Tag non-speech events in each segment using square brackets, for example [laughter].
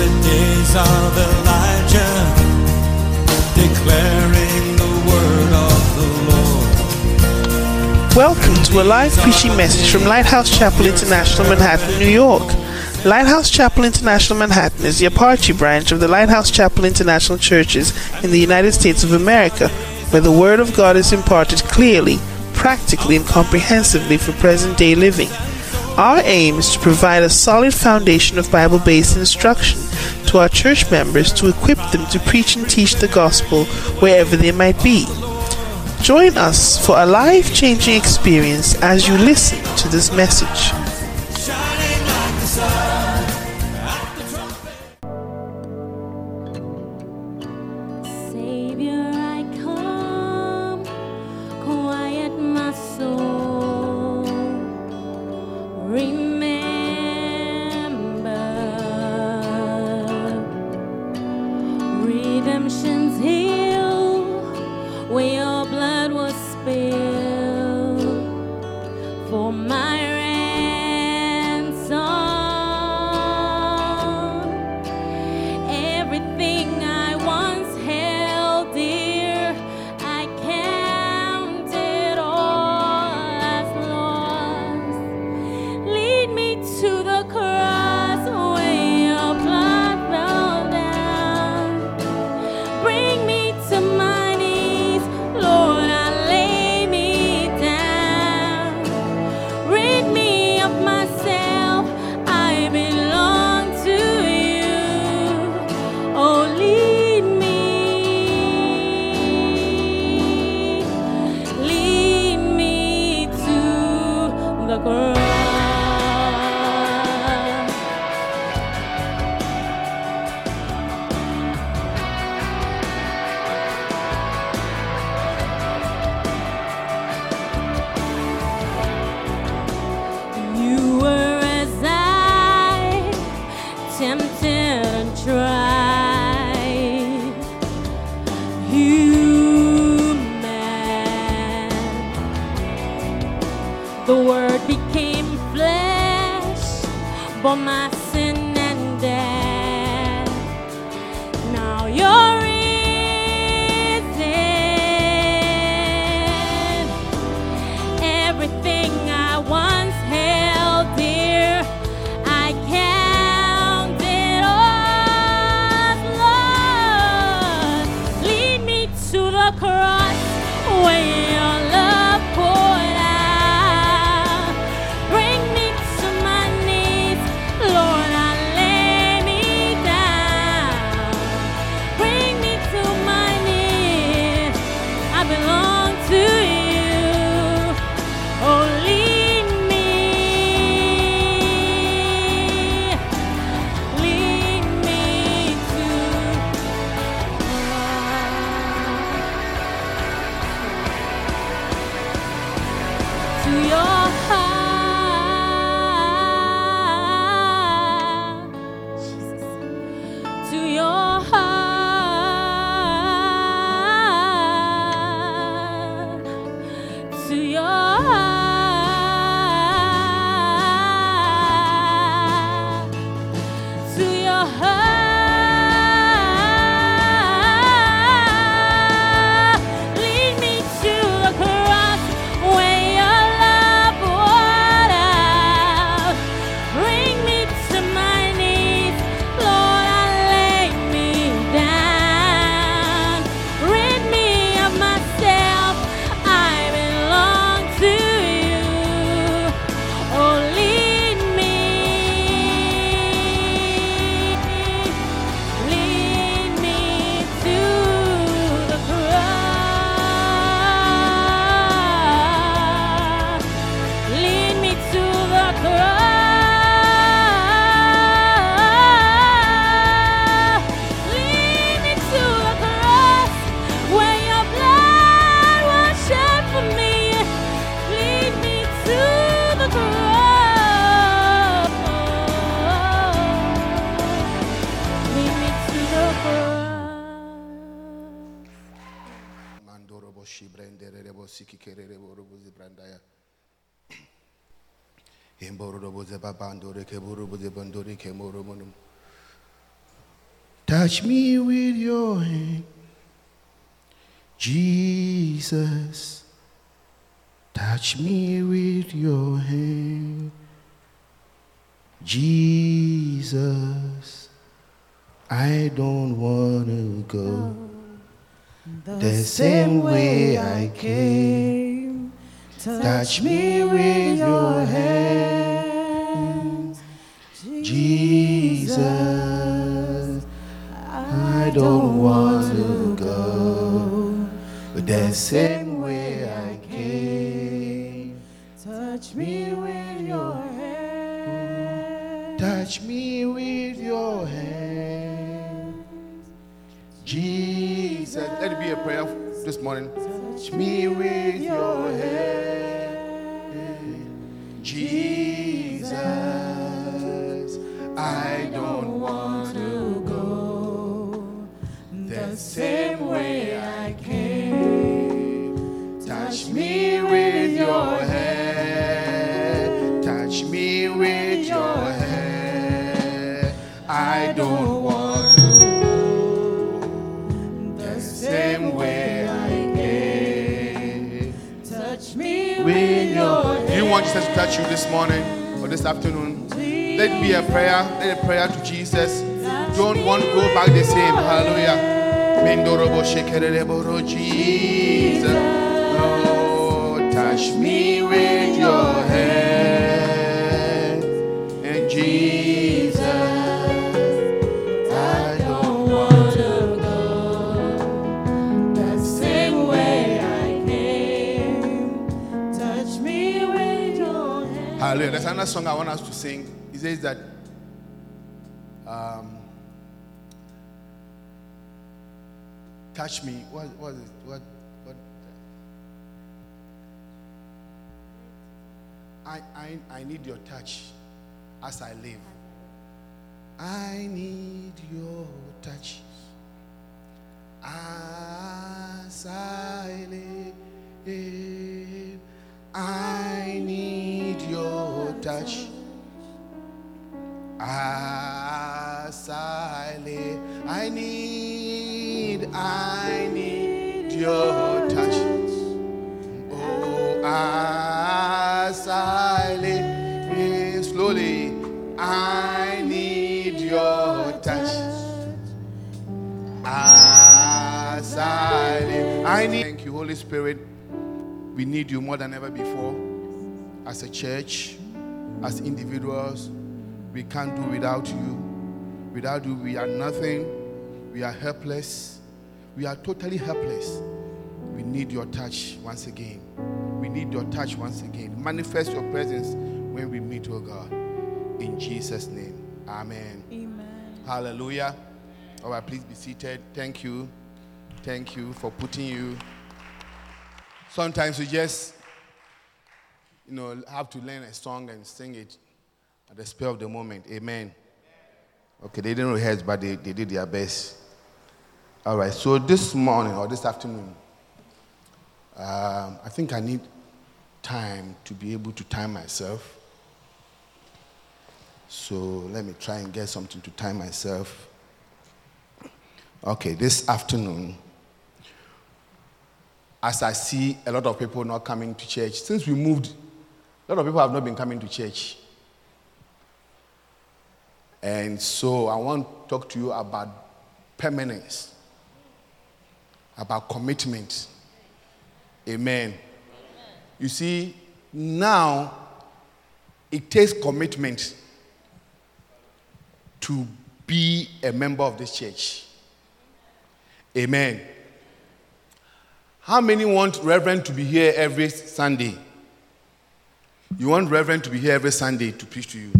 the days of Elijah, declaring the word of the Lord. Welcome to a live preaching message from Lighthouse Chapel International, Manhattan, New York. Lighthouse Chapel International Manhattan is the Apache branch of the Lighthouse Chapel International Churches in the United States of America, where the Word of God is imparted clearly, practically, and comprehensively for present day living. Our aim is to provide a solid foundation of Bible based instruction to our church members to equip them to preach and teach the gospel wherever they might be. Join us for a life changing experience as you listen to this message. Jesus, I don't want to go the same way I came. Touch me with your hand. Touch me with your hand. Jesus, let it be a prayer this morning. Touch me with your hand. Jesus, want Jesus to touch you this morning or this afternoon? Let it be a prayer. Let a prayer to Jesus. Don't want to go back the same. Hallelujah. Jesus. Oh, touch me with your hand. Another song I want us to sing. It says that um, touch me. What is it? What what I I I need your touch as I live. I need your touch as I live. I need your touch as I live. I need, I need your touch. Oh, as I live slowly, I need your touch. As I live, I need. Thank you, Holy Spirit. We need you more than ever before. As a church, as individuals, we can't do without you. Without you, we are nothing. We are helpless. We are totally helpless. We need your touch once again. We need your touch once again. Manifest your presence when we meet, oh God. In Jesus' name. Amen. Amen. Hallelujah. All right, please be seated. Thank you. Thank you for putting you. Sometimes you just, you know, have to learn a song and sing it at the spur of the moment. Amen. Okay, they didn't rehearse, but they, they did their best. All right, so this morning or this afternoon, um, I think I need time to be able to time myself. So let me try and get something to time myself. Okay, this afternoon, as I see a lot of people not coming to church, since we moved, a lot of people have not been coming to church. And so I want to talk to you about permanence, about commitment. Amen. You see, now it takes commitment to be a member of this church. Amen. How many want Reverend to be here every Sunday? You want Reverend to be here every Sunday to preach to you?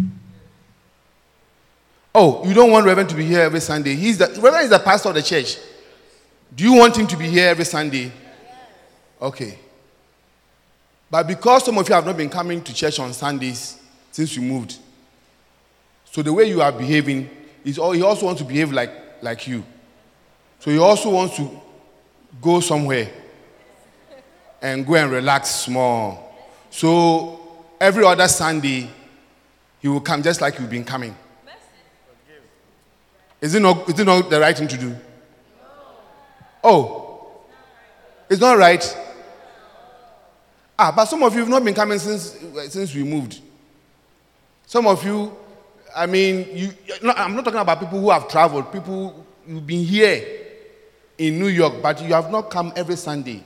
Oh, you don't want Reverend to be here every Sunday. He's the Reverend is the pastor of the church. Do you want him to be here every Sunday? Okay. But because some of you have not been coming to church on Sundays since you moved, so the way you are behaving is all he also wants to behave like, like you. So he also wants to go somewhere and go and relax small. So every other Sunday, he will come just like you've been coming. Is it not, is it not the right thing to do? Oh, it's not right. Ah, but some of you have not been coming since, since we moved. Some of you, I mean, you, I'm not talking about people who have traveled, people who've been here in New York, but you have not come every Sunday.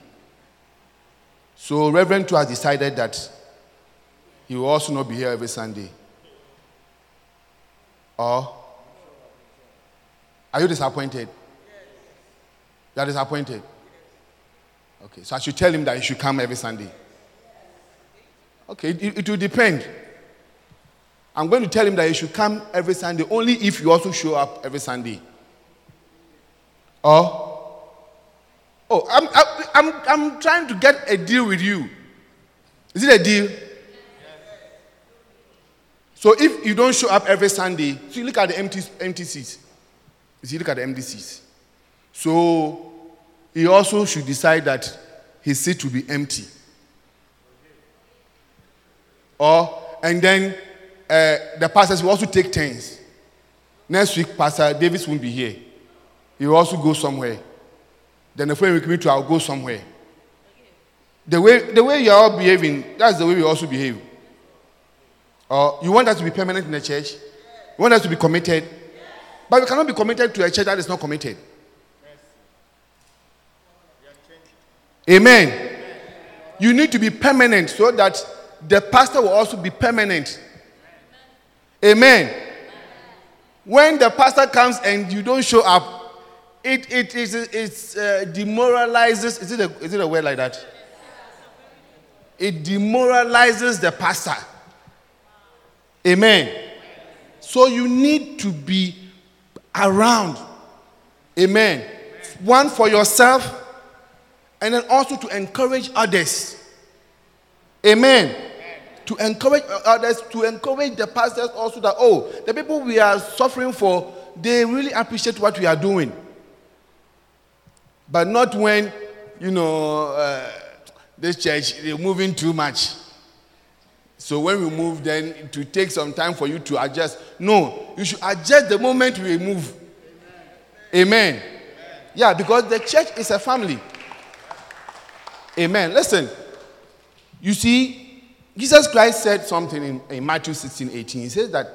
So Reverend Tu has decided that he will also not be here every Sunday. Or are you disappointed? You are disappointed? Okay, so I should tell him that he should come every Sunday. Okay, it, it will depend. I'm going to tell him that he should come every Sunday only if you also show up every Sunday. Or, oh, I'm, I'm, I'm, I'm trying to get a deal with you. Is it a deal? So if you don't show up every Sunday, so you look at the empty, empty seats. You see, look at the empty seats. So he also should decide that his seat will be empty. Or, and then uh, the pastors will also take turns. Next week, Pastor Davis won't be here. He will also go somewhere. Then the following week, commit to, I'll go somewhere. The way, the way you're all behaving, that's the way we also behave. Or you want us to be permanent in the church? You want us to be committed? But we cannot be committed to a church that is not committed. Amen. You need to be permanent so that the pastor will also be permanent. Amen. When the pastor comes and you don't show up, it, it, is it uh, demoralizes. Is it, a, is it a word like that? It demoralizes the pastor. Amen. So you need to be around. Amen. One for yourself, and then also to encourage others. Amen. To encourage others, to encourage the pastors also that, oh, the people we are suffering for, they really appreciate what we are doing. But not when, you know, uh, this church, they're moving too much. So when we move, then it will take some time for you to adjust. No, you should adjust the moment we move. Amen. Yeah, because the church is a family. Amen. Listen, you see, Jesus Christ said something in, in Matthew 16 18. He says that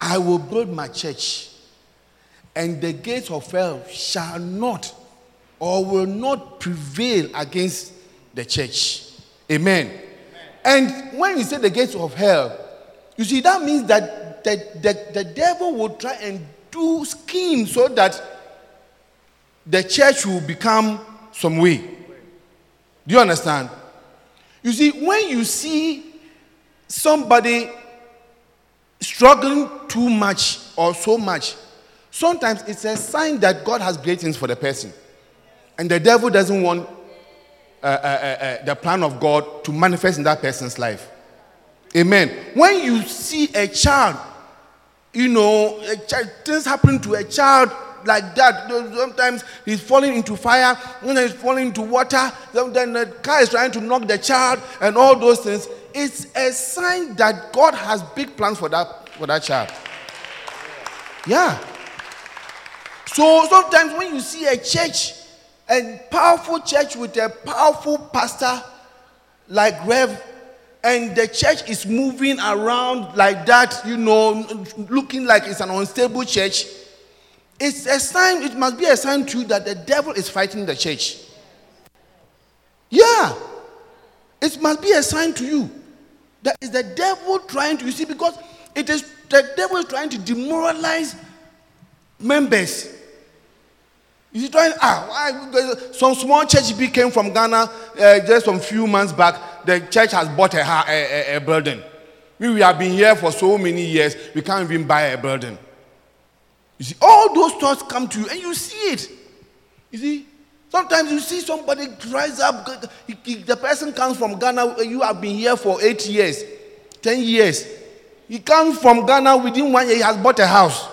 I will build my church, and the gates of hell shall not or will not prevail against the church. Amen. And when you say the gates of hell, you see, that means that the, the, the devil will try and do schemes so that the church will become some way. Do you understand? You see, when you see somebody struggling too much or so much, sometimes it's a sign that God has great things for the person. And the devil doesn't want uh, uh, uh, uh, the plan of God to manifest in that person's life. Amen. When you see a child, you know, child, things happen to a child like that. Sometimes he's falling into fire, then he's falling into water, then the car is trying to knock the child, and all those things. It's a sign that God has big plans for that for that child. Yeah. So sometimes when you see a church, a powerful church with a powerful pastor like Rev, and the church is moving around like that, you know, looking like it's an unstable church, it's a sign, it must be a sign to you that the devil is fighting the church. Yeah. It must be a sign to you that is the devil trying to, you see, because it is the devil is trying to demoralize members. You trying, ah, why, some small church came from Ghana uh, just some few months back. The church has bought a, a, a, a building. We, we have been here for so many years, we can't even buy a building. You see, all those thoughts come to you and you see it. You see, sometimes you see somebody rise up, he- he- the person comes from Ghana, you have been here for eight years, ten years. He comes from Ghana within one year, he has bought a house.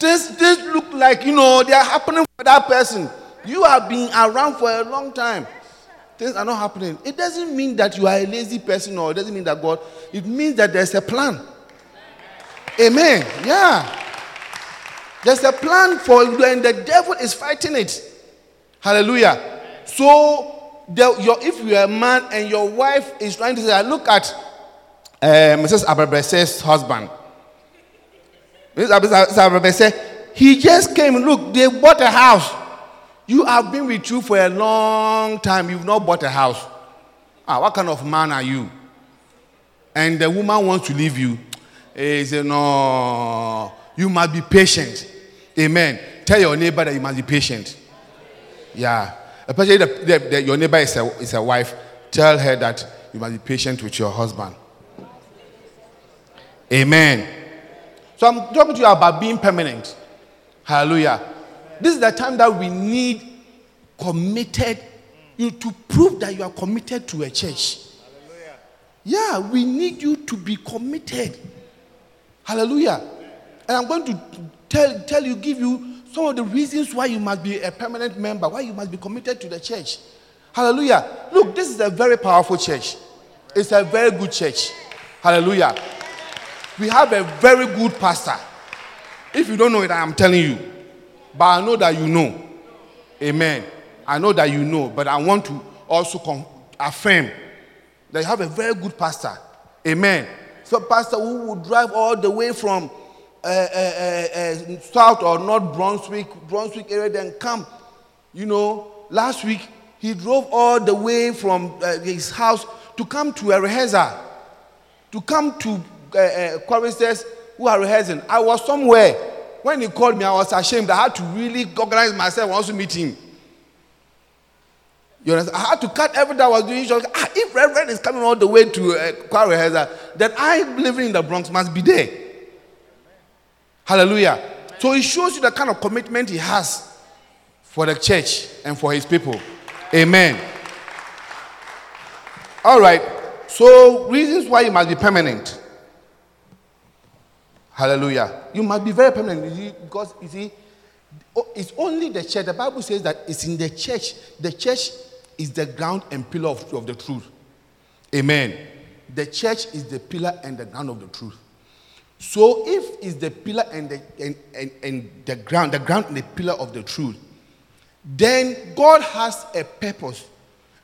This, this look like, you know, they are happening for that person. You have been around for a long time. Things are not happening. It doesn't mean that you are a lazy person or it doesn't mean that God, it means that there's a plan. Amen. Yeah. There's a plan for you, and the devil is fighting it. Hallelujah. So, the, your, if you're a man and your wife is trying to say, look at uh, Mrs. Abrabese's husband. Abrabese, he just came. Look, they bought a house. You have been with you for a long time. You've not bought a house. Ah, what kind of man are you? And the woman wants to leave you. He said, No, you must be patient. Amen. Tell your neighbor that you must be patient. Yeah. Especially the, the, the- your neighbor is a, is a wife. Tell her that you must be patient with your husband. Amen. So I'm talking to you about being permanent. Hallelujah. This is the time that we need committed, you to prove that you are committed to a church. Hallelujah. Yeah, we need you to be committed. Hallelujah. And I'm going to tell, tell you, give you some of the reasons why you must be a permanent member, why you must be committed to the church. Hallelujah. Look, this is a very powerful church. It's a very good church. Hallelujah. We have a very good pastor. If you don't know it, I am telling you. But I know that you know. Amen. I know that you know, but I want to also con- affirm that you have a very good pastor. Amen. So, pastor who would drive all the way from uh, uh, uh, uh, South or North Brunswick, Brunswick area, then come. You know, last week he drove all the way from uh, his house to come to a rehearsal, to come to uh, uh, choristers who are rehearsing. I was somewhere when he called me. I was ashamed. I had to really organize myself. Want to meet him. You understand? I had to cut everything I was doing. Ah, if Reverend is coming all the way to uh, choir rehearsal, then I living in the Bronx must be there. Hallelujah. So it shows you the kind of commitment he has for the church and for his people. Amen. All right. So reasons why you must be permanent. Hallelujah. You must be very permanent because you see, it's only the church. The Bible says that it's in the church. The church is the ground and pillar of, of the truth. Amen. The church is the pillar and the ground of the truth. So if it's the pillar and the and, and, and the ground, the ground and the pillar of the truth, then God has a purpose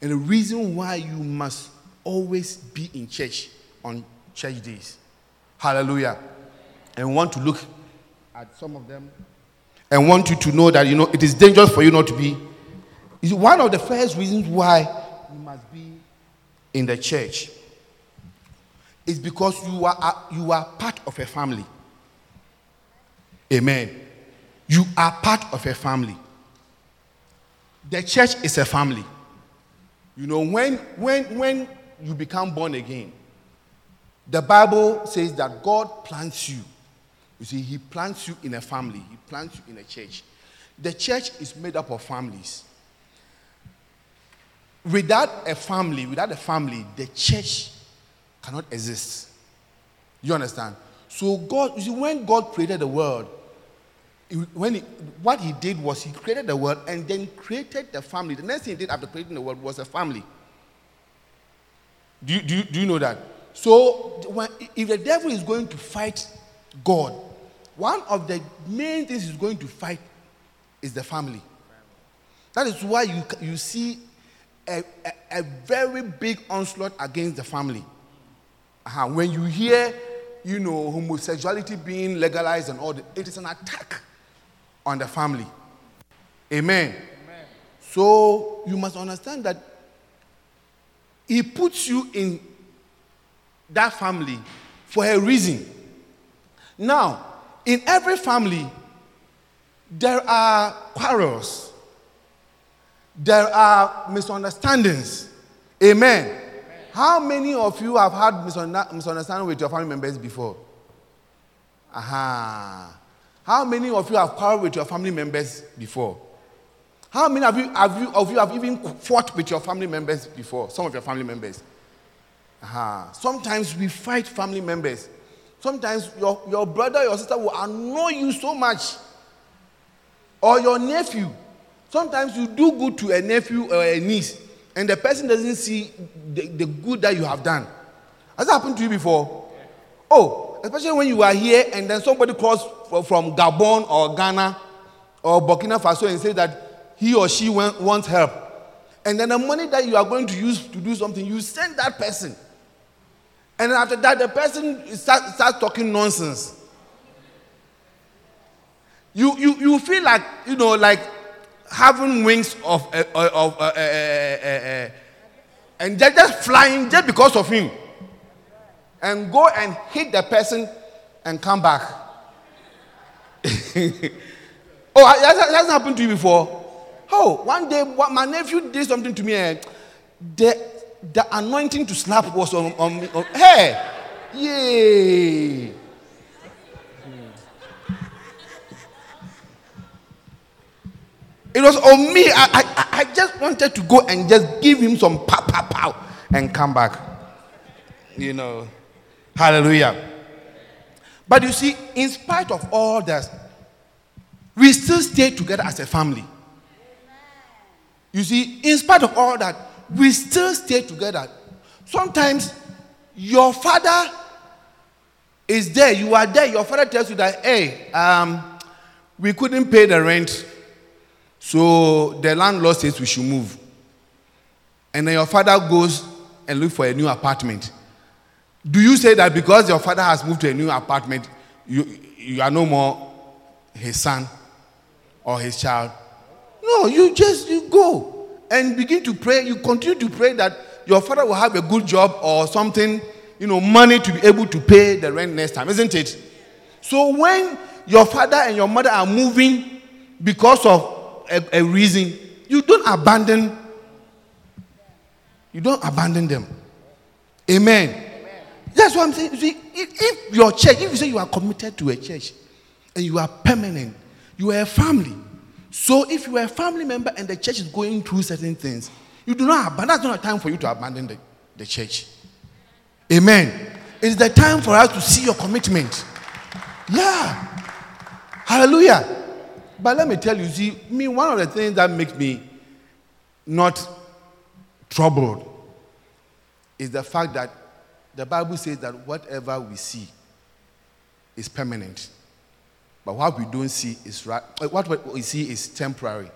and a reason why you must always be in church on church days. Hallelujah. And want to look at some of them and want you to know that you know it is dangerous for you not to be. Is one of the first reasons why you must be in the church is because you are you are part of a family. Amen. You are part of a family. The church is a family. You know, when when when you become born again, the Bible says that God plants you. You see, He plants you in a family, He plants you in a church. The church is made up of families. Without a family, without a family, the church cannot exist. You understand? So God, you see, when God created the world, he- when he, what He did was He created the world and then created the family. The next thing He did after creating the world was a family. Do you, do you, do you know that? So, when, if the devil is going to fight God, one of the main things he's going to fight is the family. That is why you, you see a, a, a very big onslaught against the family. Uh-huh. When you hear, you know, homosexuality being legalized and all that, it is an attack on the family. Amen. So you must understand that he puts you in that family for a reason. Now, in every family, there are quarrels, there are misunderstandings. Amen. How many of you have had misunderstanding with your family members before? Aha. How many of you have quarreled with your family members before? How many of you, have you, of you have even fought with your family members before? Some of your family members. Aha. Sometimes we fight family members. Sometimes your, your brother, your sister will annoy you so much. Or your nephew. Sometimes you do good to a nephew or a niece, and the person doesn't see the, the good that you have done. Has that happened to you before? Oh, especially when you are here and then somebody calls from Gabon or Ghana or Burkina Faso and says that he or she want- wants help. And then the money that you are going to use to do something, you send that person. And after that, the person starts start talking nonsense. You, you, you feel like, you know, like having wings of, uh, of uh, uh, and they're just flying just because of him. And go and hit the person and come back. [laughs] oh, that hasn't happened to you before? Oh, one day my nephew did something to me. eh, the, the anointing to slap was on, on me. on- hey, yay. It was on me. I, I, I just wanted to go and just give him some pow, pow, pow and come back. You know, hallelujah. But you see, in spite of all that, we still stay together as a family. You see, in spite of all that, we still stay together. Sometimes your father is there, you are there, your father tells you that, hey, um, we couldn't pay the rent, so the landlord says we should move. And then your father goes and look for a new apartment. Do you say that because your father has moved to a new apartment, you, you are no more his son or his child? No, you just you go and begin to pray. You continue to pray that your father will have a good job or something, you know, money to be able to pay the rent next time, isn't it? So when your father and your mother are moving because of a, a reason, you don't abandon. You don't abandon them. Amen. That's what I'm saying. See, if your church, if you say you are committed to a church and you are permanent, you are a family. So if you are a family member and the church is going through certain things, you do not abandon. That's not a time for you to abandon the, the church. Amen. It's the time for us to see your commitment. Yeah. Hallelujah. But let me tell you, see, me, one of the things that makes me not troubled is the fact that the Bible says that whatever we see is permanent. But what we don't see is right. What we see is temporary.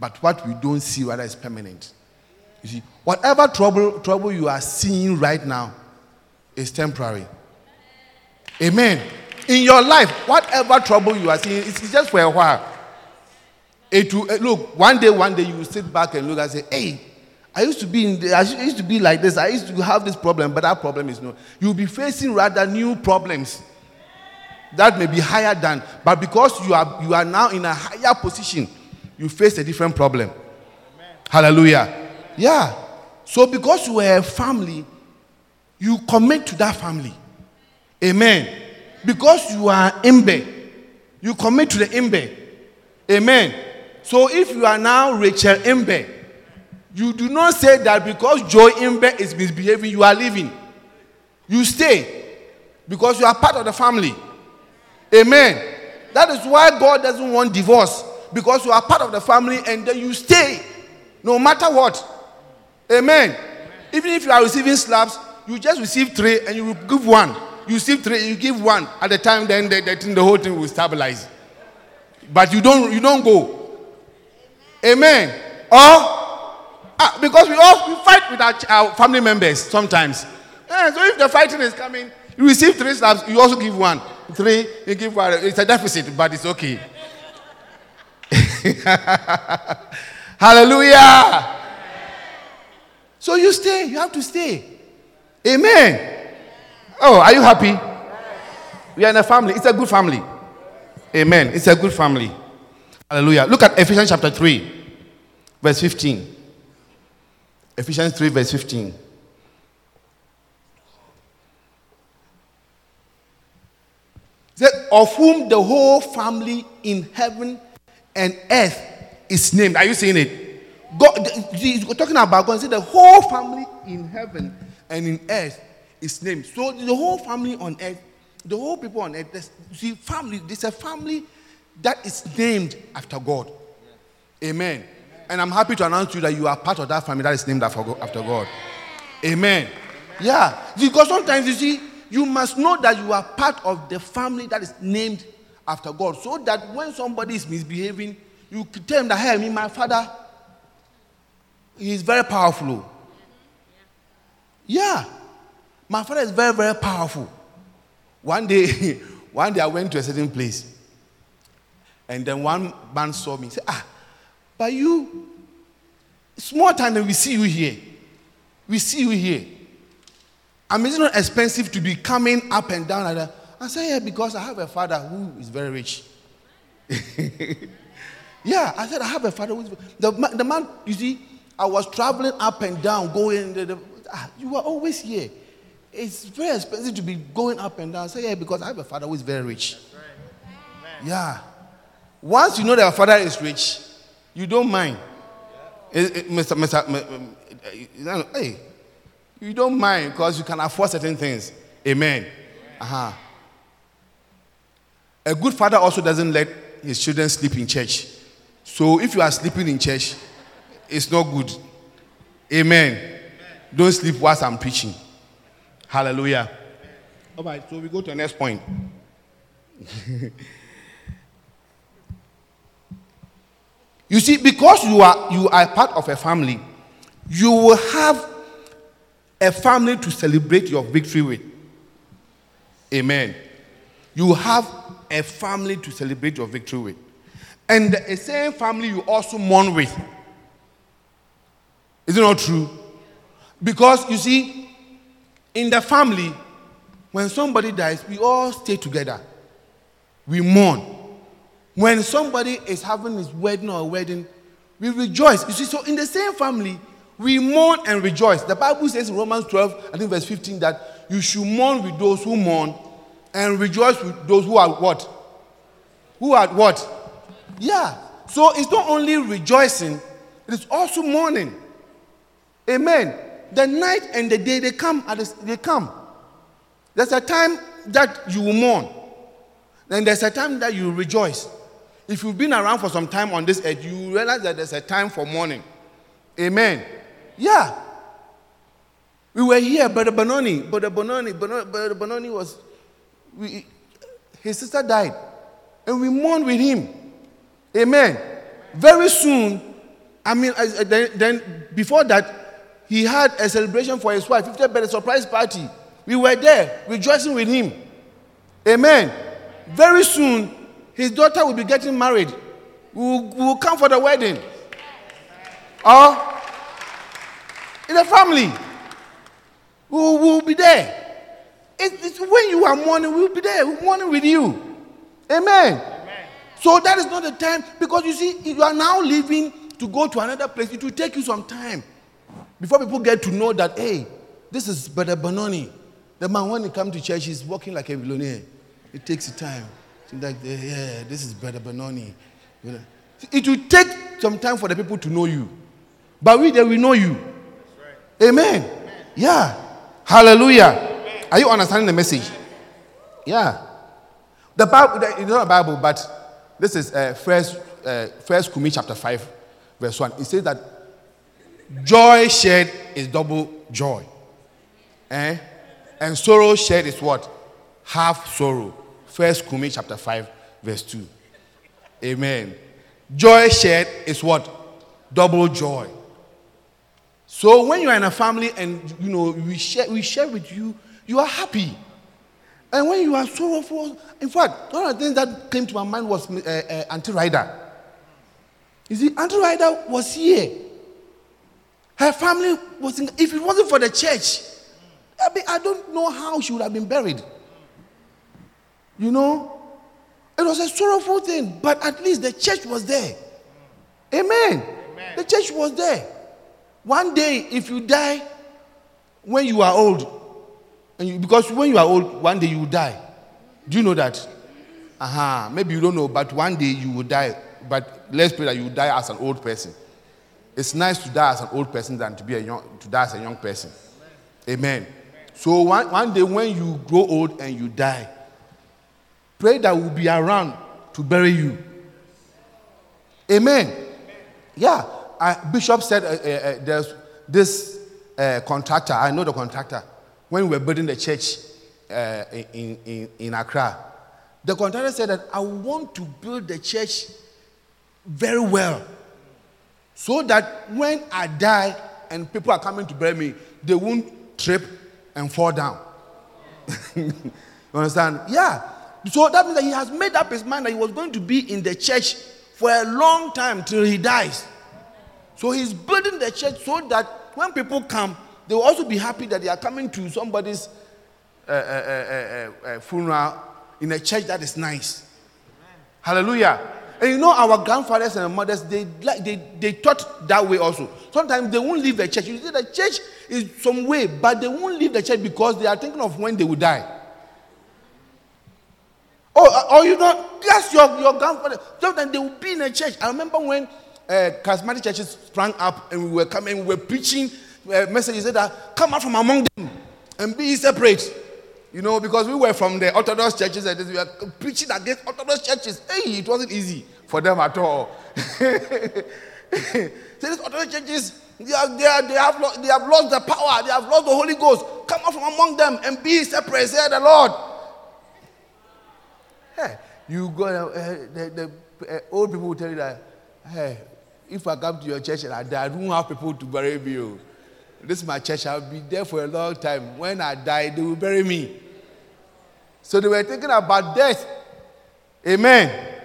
But what we don't see rather is permanent. You see, whatever trouble, trouble you are seeing right now is temporary. Amen. In your life, whatever trouble you are seeing, it's it's just for a while. It will, eh, look, one day, one day you will sit back and look and say, hey, I used to be in the, I used to be like this. I used to have this problem, but that problem is no. You'll be facing rather new problems that may be higher than, but because you are you are now in a higher position, you face a different problem. Hallelujah. Yeah. So because you are a family, you commit to that family. Amen. Because you are Imbe, you commit to the Imbe. Amen. So if you are now Rachel Imbe, you do not say that because Joy Imbe is misbehaving, you are leaving. You stay because you are part of the family. Amen. That is why God doesn't want divorce because you are part of the family and then you stay no matter what. Amen. Even if you are receiving slaps, you just receive three and you give one. You receive three, you give one at the time, then the, the, the whole thing will stabilize. But you don't you don't go. Amen. Or ah, because we all we fight with our, our family members sometimes. Eh, so if the fighting is coming, you receive three slaps, you also give one. Three, you give one. It's a deficit, but it's okay. [laughs] Hallelujah. So you stay, you have to stay. Amen. Oh, are you happy? We are in a family. It's a good family. Amen. It's a good family. Hallelujah. Look at Ephesians chapter 3, verse 15. Ephesians 3, verse 15. Of whom the whole family in heaven and earth is named. Are you seeing it? God, he's talking about God. He said, The whole family in heaven and in earth is named. So the whole family on earth, the whole people on earth, see, family, there's a family that is named after God. Amen. And I'm happy to announce to you that you are part of that family that is named after Go- after God. Amen. Yeah. Because sometimes you see, you must know that you are part of the family that is named after God. So that when somebody is misbehaving, you tell him that, hey, I mean, my father, he is very powerful. oh." Yeah. My father is very, very powerful. One day, [laughs] one day I went to a certain place. And then one man saw me. He said, Ah, but you, small time and we see you here. We see you here. I mean, it's not expensive to be coming up and down. I said, Yeah, because I have a father who is very rich. [laughs] yeah, I said, I have a father who is the, the man, you see, I was traveling up and down, going, the, the, ah, you were always here. It's very expensive to be going up and down. I said, Yeah, because I have a father who is very rich. Yeah. Once you know that your father is rich, you don't mind. Eh, eh, Mr. Mr. M- m- you know, Hey, you don't mind because you can afford certain things. Amen. Uh-huh. A good father also doesn't let his children sleep in church. So if you are sleeping in church, it's not good. Amen. Don't sleep whilst I'm preaching. Hallelujah. All right, so we go to the next point. [laughs] you see, because you are you are part of a family, you will have a family to celebrate your victory with. Amen. You have a family to celebrate your victory with. And the same family you also mourn with. Is it not true? Because you see, in the family, when somebody dies, we all stay together. We mourn. When somebody is having his wedding or a wedding, we rejoice. You see, so in the same family, we mourn and rejoice. The Bible says in Romans 12, I think verse 15, that you should mourn with those who mourn and rejoice with those who are what? Who are what? Yeah. So it's not only rejoicing, it is also mourning. Amen. The night and the day they come, they come. There's a time that you will mourn, then there's a time that you rejoice. If you've been around for some time on this earth, you realize that there's a time for mourning. Amen. Yeah. We were here, Brother Benoni. Brother Bononi, Brother Benoni was, we, his sister died, and we mourned with him. Amen. Very soon, I mean, then, then before that, he had a celebration for his wife, 50th birthday surprise party. We were there, rejoicing with him. Amen. Very soon, his daughter will be getting married. We will, we will come for the wedding. Or in the family, we will, be there. It- it's when you are mourning, we will be there. We're mourning with you. Amen. So that is not the time because you see, you are now leaving to go to another place. It will take you some time before people get to know that, hey, this is Brother Benoni. The man, when he comes to church, he's walking like a billionaire. It takes time. It's like, yeah, this is Brother Benoni. It will take some time for the people to know you. But we, they will know you. Amen. Yeah. Hallelujah. Are you understanding the message? Yeah. The Bible, it's not a Bible, but this is uh, first, uh, first Kumi chapter 5, verse 1. It says that joy shared is double joy. Eh? And sorrow shared is what? Half sorrow. First Kumi chapter 5, verse 2. Amen. Joy shared is what? Double joy. So when you are in a family and you know we share, we share with you, you are happy. And when you are sorrowful, in fact, one of the things that came to my mind was uh, uh, Auntie Ryder. You see, Auntie Ryder was here. Her family was in, if it wasn't for the church, I, mean, I don't know how she would have been buried. You know? It was a sorrowful thing, but at least the church was there. Amen. The church was there. One day, if you die when you are old, and you, because when you are old, one day you will die. Do you know that? Aha, maybe you don't know, but one day you will die. But let's pray that you die as an old person. It's nice to die as an old person than to be a young to die as a young person. Amen. So one, one day when you grow old and you die, pray that we'll be around to bury you. Amen. Yeah. Uh, Bishop said uh, uh, uh, there's this uh, contractor. I know the contractor. When we were building the church, uh, in, in, in Accra. The contractor said that I want to build the church very well so that when I die and people are coming to bury me, they won't trip and fall down. [laughs] you understand? Yeah. So that means that he has made up his mind that he was going to be in the church for a long time till he dies. So he's building the church so that when people come, they will also be happy that they are coming to somebody's uh, uh, uh, uh, uh, funeral in a church that is nice. Hallelujah. And you know, our grandfathers and mothers, they, they, they taught that way also. Sometimes they won't leave the church. You see, the church is some way, but they won't leave the church because they are thinking of when they will die. Oh, uh, or you know, yes, your, your grandfather. Sometimes they will be in a church. I remember when uh, charismatic churches sprang up and we were coming, we were preaching uh, messages that come out from among them and be separate. You know, because we were from the Orthodox churches and we were preaching against Orthodox churches. Hey, it wasn't easy for them at all. [laughs] so these Orthodox churches, they, are, they, are, they, have lost, they have lost the power, they have lost the Holy Ghost. Come out from among them and be separate, say the Lord. Hey, you go, uh, the, the uh, old people will tell you that, hey, if I come to your church and I die, I don't have people to bury me. oh. This is my church, I'll be there for a long time. When I die, they will bury me. So they were thinking about death. Amen.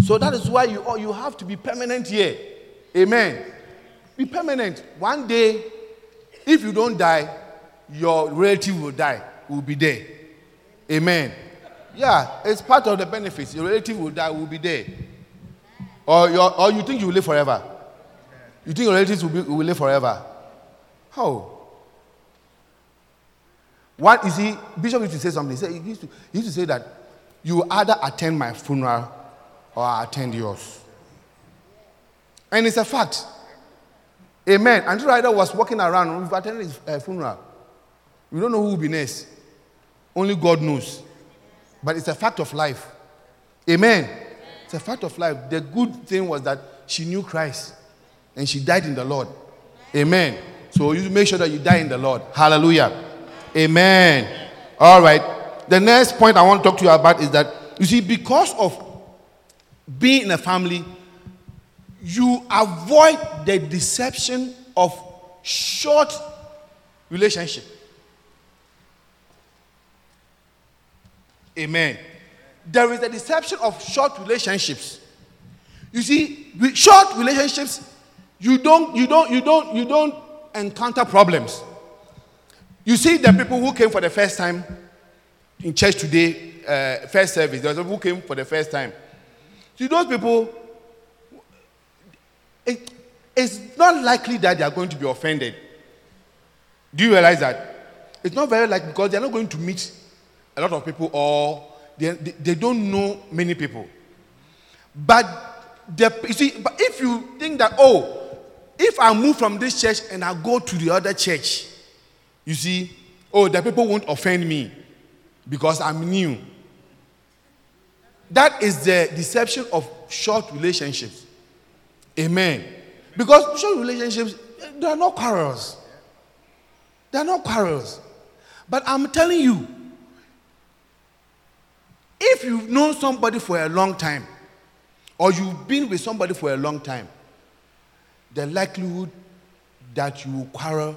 So that is why you, you have to be permanent here. Amen. Be permanent. One day, if you don't die, your relative will die, will be there. Amen. Yeah, it's part of the benefits. Your relative will die, will be there. Or, or you think you will live forever? You think your relatives will, be, will live forever? How? What is he? Bishop used to say something. He, said, he, used to, he used to say that you either attend my funeral or I attend yours. And it's a fact. Amen. Andrew Ryder was walking around. We've attended his uh, funeral. We don't know who will be next. Only God knows. But it's a fact of life. Amen. It's a fact of life. The good thing was that she knew Christ and she died in the Lord. Amen. So you make sure that you die in the Lord. Hallelujah. Amen. All right. The next point I want to talk to you about is that you see, because of being in a family, you avoid the deception of short relationship. Amen. There is a deception of short relationships. You see, with short relationships, you don't, you don't, you don't, you don't encounter problems. You see the people who came for the first time in church today, uh, first service, people who came for the first time. See, those people, it, it's not likely that they are going to be offended. Do you realize that? It's not very likely because they're not going to meet a lot of people or they, they, don't know many people. But the, you see, but if you think that, oh, if I move from this church and I go to the other church, you see, oh, the people won't offend me because I'm new. That is the deception of short relationships. Amen. Because short relationships, they are not quarrels. They are not quarrels. But I'm telling you, if you've known somebody for a long time, or you've been with somebody for a long time, the likelihood that you will quarrel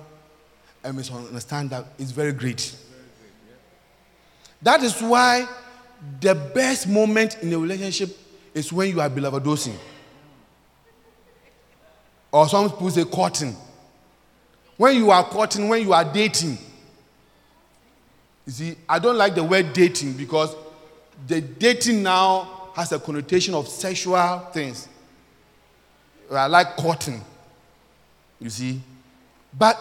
and misunderstand that is very great. That is why the best moment in a relationship is when you are beloved dosing. Or some people say courting. When you are courting, when you are dating. You see, I don't like the word dating because the dating now has a connotation of sexual things. I like courting. You see? But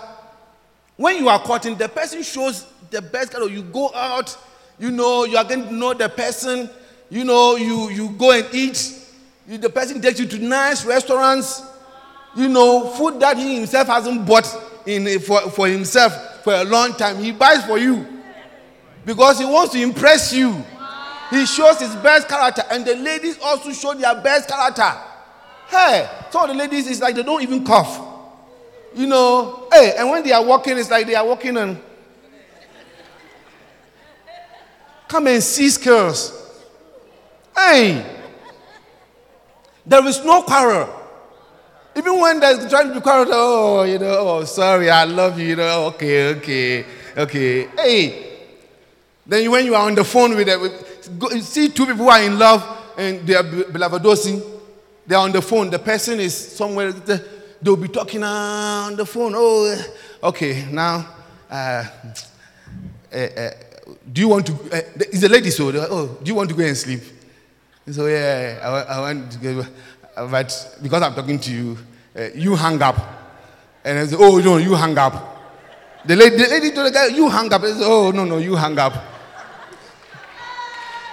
when you are courting, the person shows the best kind of you go out, you know, you are getting to know the person, you know, you, you go and eat. You, the person takes you to nice restaurants, you know, food that he himself hasn't bought in, eh, for, for himself for a long time. He buys for you because he wants to impress you. He shows his best character, and the ladies also show their best character. Hey, some of the ladies, it's like they don't even cough. You know, hey, and when they are walking, it's like they are walking on. come and see skills. Hey, there is no quarrel. Even when they're trying to be quarrel, oh, you know, oh, sorry, I love you, you know, okay, okay, okay. Hey, then when you are on the phone with them, go, see two people who are in love and they are be- belovedosing, they are on the phone. The person is somewhere, they'll be talking on the phone. Oh, okay, now, uh, uh, uh, do you want to, uh, it's a lady, so, oh, do you want to go and sleep? So, yeah, I, I want to go, but because I'm talking to you, you hang up. And I say, oh, no, you hang up. The lady, the lady told the guy, you hang up. I said, oh, no, no, you hang up.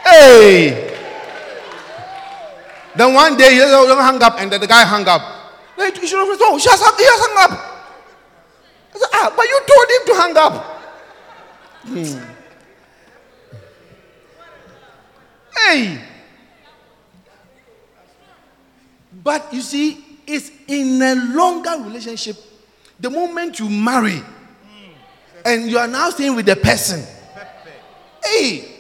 Hey! Then one day he oh, don't hang up. And then the guy hung up. Then he should have said, oh, she has, he has hung up. I said, ah, but you told him to hang up. Hmm. Hey! But you see, it's in a longer relationship. The moment you marry and you are now staying with the person, hey,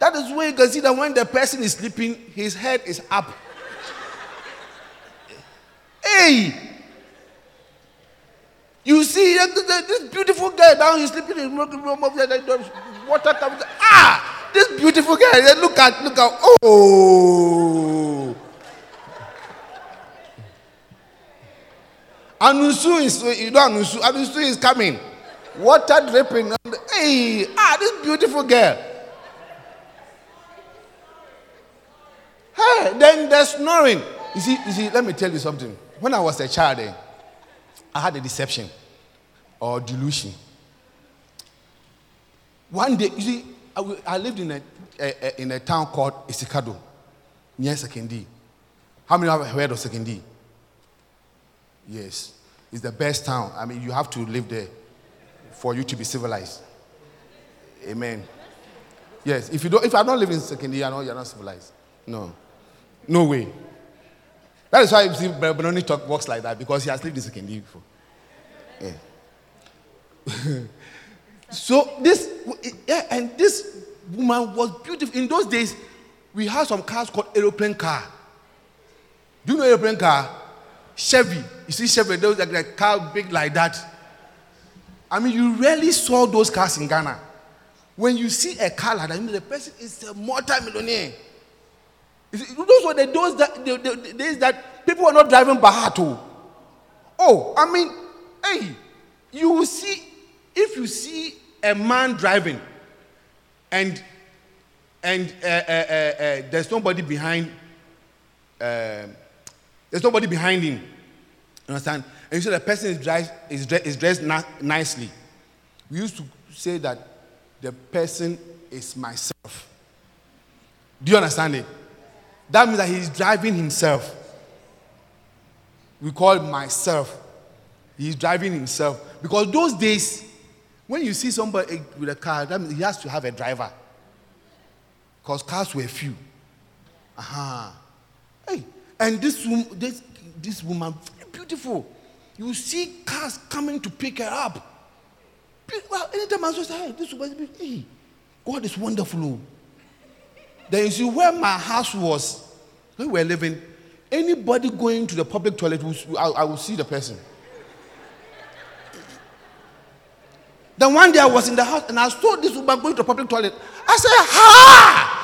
that is where you can see that when the person is sleeping, his head is up. Hey, you see this beautiful girl now he's sleeping in the water comes. Ah, this beautiful girl. then Look at, look at. Oh. Anusu is, you know, Anusu, Anusu is coming. Water dripping. Hey, ah, this beautiful girl. Hey, then they're snoring. You see, you see, let me tell you something. When I was a child, eh, I had a deception or delusion. One day, you see, I, I lived in a, a, a- in a town called Essikado, near Sekondi. How many have heard of Sekondi? Yes, it's the best town. I mean, you have to live there for you to be civilized. Amen. Yes, if you don't, if I don't live in Sekondi, you are not, you're not civilized. No, no way. That is why you see Benoni talk works like that because he has lived in Sekendi before. Yeah. [laughs] so this, yeah, and this woman was beautiful. In those days, we had some cars called aeroplane car. Do you know airplane car? Chevy. You see Chevy, those like a car big like that. I mean, you rarely saw those cars in Ghana. When you see a car like that, you know the person is a multi-millionaire. See, those were the those that the, the, the days that people were not driving Bahato. Oh, I mean, hey, you will see if you see a man driving, and and uh, uh, uh, uh, there's nobody behind. um there's nobody behind him. You understand? And you see the person is dressed, is dressed, is dressed na- nicely. We used to say that the person is myself. Do you understand it? That means that he's driving himself. We call myself. He's driving himself. Because those days, when you see somebody eh, with a car, that means he has to have a driver. Because cars were few. Aha. Hey, and this this, this woman, very beautiful. You see cars coming to pick her up. Well, anytime I say, hey, this woman, hey, God is wonderful. Oh. Oh." Then you see where my house was, where we were living, anybody going to the public toilet, I, will see the person. Then one day I was in the house and I saw this woman going to the public toilet. I said, Ha!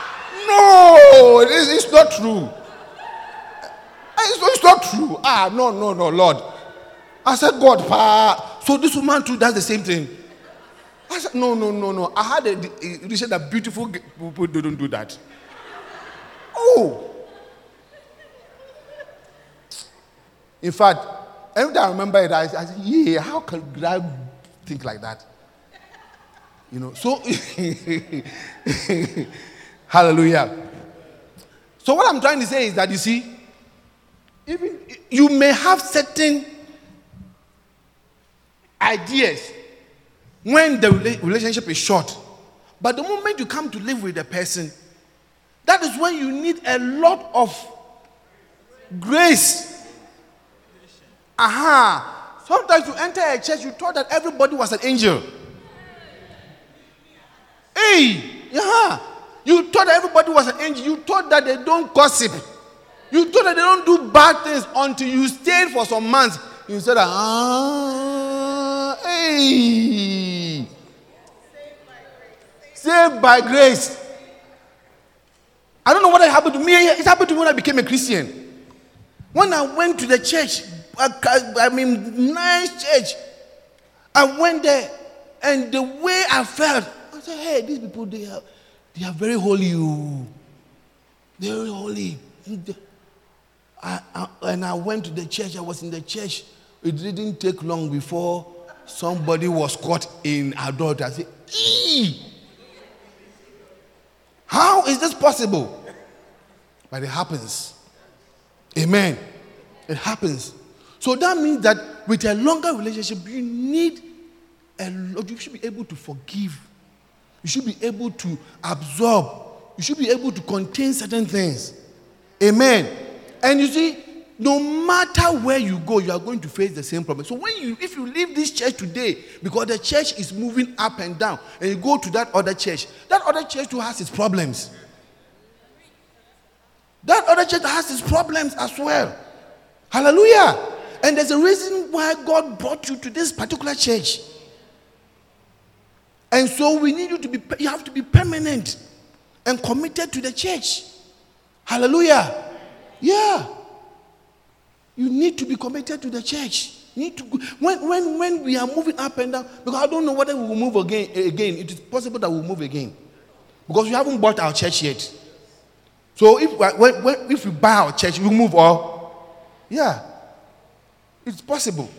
No, it is, it's not true. It's, it's not true. Ah, no, no, no, Lord. I said, God, pa. So this woman too does the same thing. I said, no, no, no, no. I had a, a, said that beautiful people don't do that. Oh. In fact, every time I remember it, I, I said, yeah, how can I think like that? You know, so [laughs] hallelujah. So what I'm trying to say is that you see, even you may have certain ideas when the relationship is short, but the moment you come to live with a person, that is when you need a lot of grace. Aha. Sometimes you enter a church, you thought that everybody was an angel. Hey, Yeah. You thought that everybody was an angel. You thought that they don't gossip. You thought that they don't do bad things until you stayed for some months. You said, ah, hey. Saved by grace. I don't know what happened to me. It happened to me when I became a Christian. When I went to the church, I, mean, nice church. I went there, and the way I felt, I said, "Hey, these people, they are, they are very holy. oh. They're very holy." I, I, and I went to the church. I was in the church. It didn't take long before somebody was caught in adultery. I said, "Ee! How is this possible?" But it happens. Amen. It happens. So that means that with a longer relationship, you need a lot. You should be able to forgive. You should be able to absorb. You should be able to contain certain things. Amen. And you see, no matter where you go, you are going to face the same problem. So when you, if you leave this church today, because the church is moving up and down, and you go to that other church, that other church too has its problems. That other church has its problems as well. Hallelujah. And there's a reason why God brought you to this particular church. And so we need you to be, you have to be permanent and committed to the church. Hallelujah. Yeah. You need to be committed to the church. You need to go- when, when, when we are moving up and down, because I don't know whether we will move again. Again, it is possible that we'll move again, because we haven't bought our church yet. So if when, when, if we buy our church, we move all. Yeah, it's possible.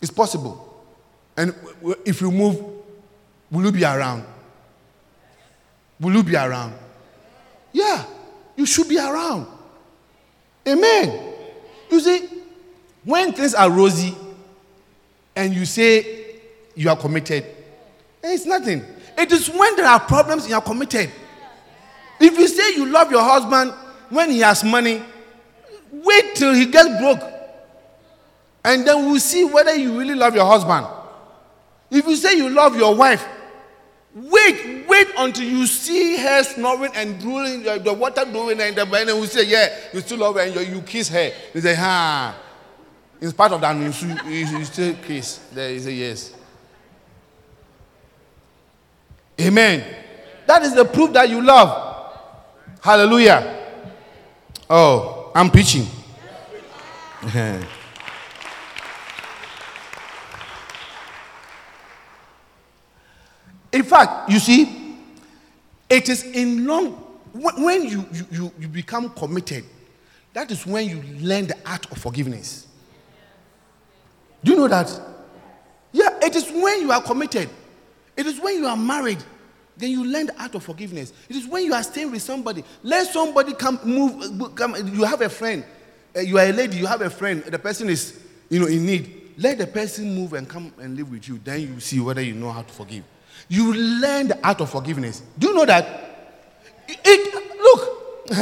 It's possible. And if you move, will you be around? Will you be around? Yeah, you should be around. Amen. You see, when things are rosy and you say you are committed, it's nothing. It is when there are problems you are committed. If you say you love your husband when he has money, wait till he gets broke. And then we'll see whether you really love your husband. If you say you love your wife, wait, wait until you see her snoring and drooling, uh, the water drooling, and the and we say, Yeah, you still love her, and you, you kiss her. You say, Ha. In spite of that, you, you, you still kiss. There you say, Yes. Amen. That is the proof that you love. Hallelujah. Oh, I'm preaching. [laughs] In fact, you see, it is in long when you, you, you become committed, that is when you learn the art of forgiveness. Do you know that? Yeah, it is when you are committed. It is when you are married. Then you learn the art of forgiveness. It is when you are staying with somebody. Let somebody come move. Come, you have a friend. Uh, you are a lady. You have a friend. The person is, you know, in need. Let the person move and come and live with you. Then you see whether you know how to forgive. You learn the art of forgiveness. Do you know that? It, it- look, [laughs] you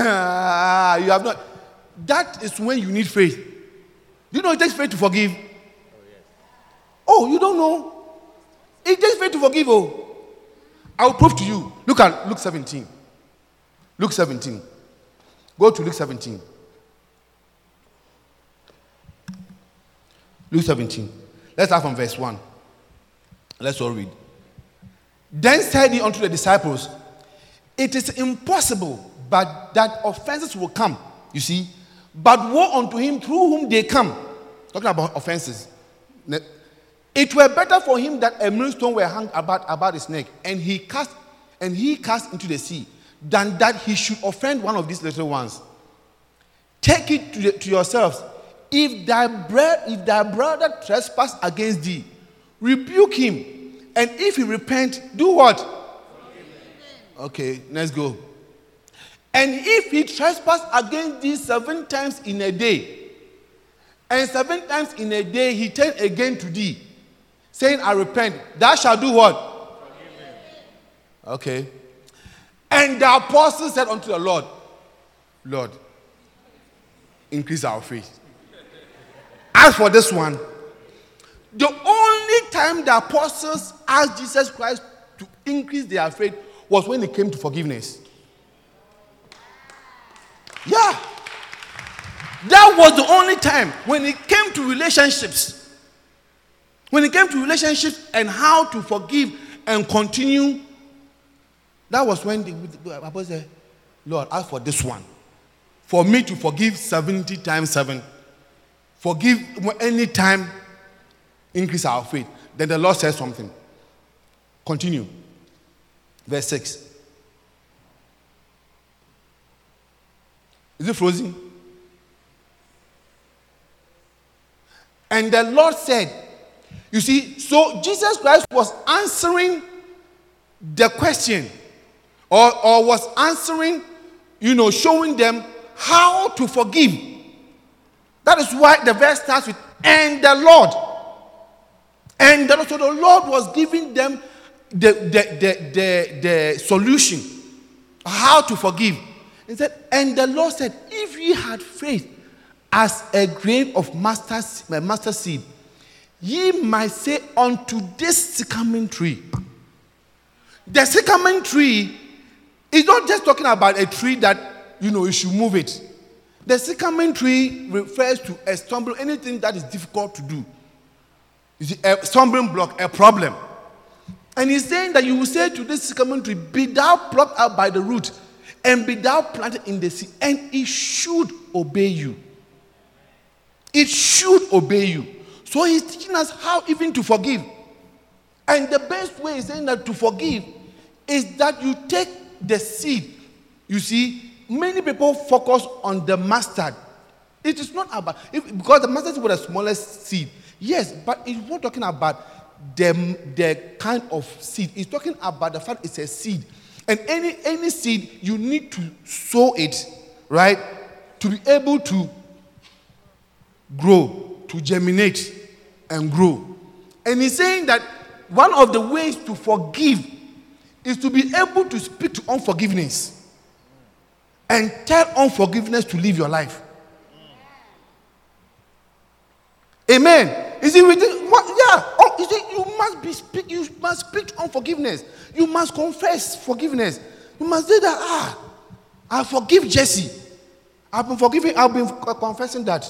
have not. That is when you need faith. Do you know it takes faith to forgive? Oh, oh you don't know? It takes faith to forgive. Oh, I'll prove to you. Look at Luke 17. Luke 17. Go to Luke 17. Luke 17. Let's start from verse 1. Let's all read. Then said he unto the disciples, It is impossible, but that offenses will come. You see, but woe unto him through whom they come. Talking about offenses. It were better for him that a millstone were hung about, about his neck, and he cast and he cast into the sea, than that he should offend one of these little ones. Take it to, the- to yourselves. If thy, bre- if thy brother trespass against thee, rebuke him. And if he repent, do what? Okay, let's go. And if he trespass against thee seven times in a day, and seven times in a day he turn again to thee, saying, I repent, thou shalt do what? Okay. And the apostle said unto the Lord, Lord, increase our faith. As for this one, the only time the apostles asked Jesus Christ to increase their faith was when it came to forgiveness. Yeah. That was the only time when it came to relationships. When it came to relationships and how to forgive and continue, that was when the, Bible said, Lord, ask for this one. For me to forgive 70 times 7. Forgive any time, increase our faith. Then the Lord says something. Continue. Verse 6. Is it frozen? And the Lord said, You see, so Jesus Christ was answering the question or, or was answering, you know, showing them how to forgive. That is why the verse starts with, and the Lord. And so the Lord was giving them the, the, the, the, the solution, how to forgive. He said, and the Lord said, if ye had faith as a grain of mustard, uh, mustard seed, ye might say unto this sycamore tree. The sycamore tree is not just talking about a tree that, you know, you should move it. The sycamore tree refers to a stumble, anything that is difficult to do. See, a stumbling block, a problem. And he's saying that you will say to this sycamore tree, Be thou plucked out by the root, and be thou planted in the sea, and it should obey you. It should obey you. So he's teaching us how even to forgive. And the best way is saying that to forgive is that you take the seed. You see, many people focus on the mustard. It is not about if, because the mustard was the smallest seed. Yes, but it's not talking about the, the kind of seed. It's talking about the fact it's a seed. And any any seed, you need to sow it, right? To be able to grow, to germinate and grow. And he's saying that one of the ways to forgive is to be able to speak to unforgiveness and tell unforgiveness to live your life. Amen. You it the- what, yeah. Oh, you see, you must be speak. You must speak to unforgiveness. You must confess forgiveness. You must say that. Ah, I forgive Jesse. I've been forgiving. I've been confessing that.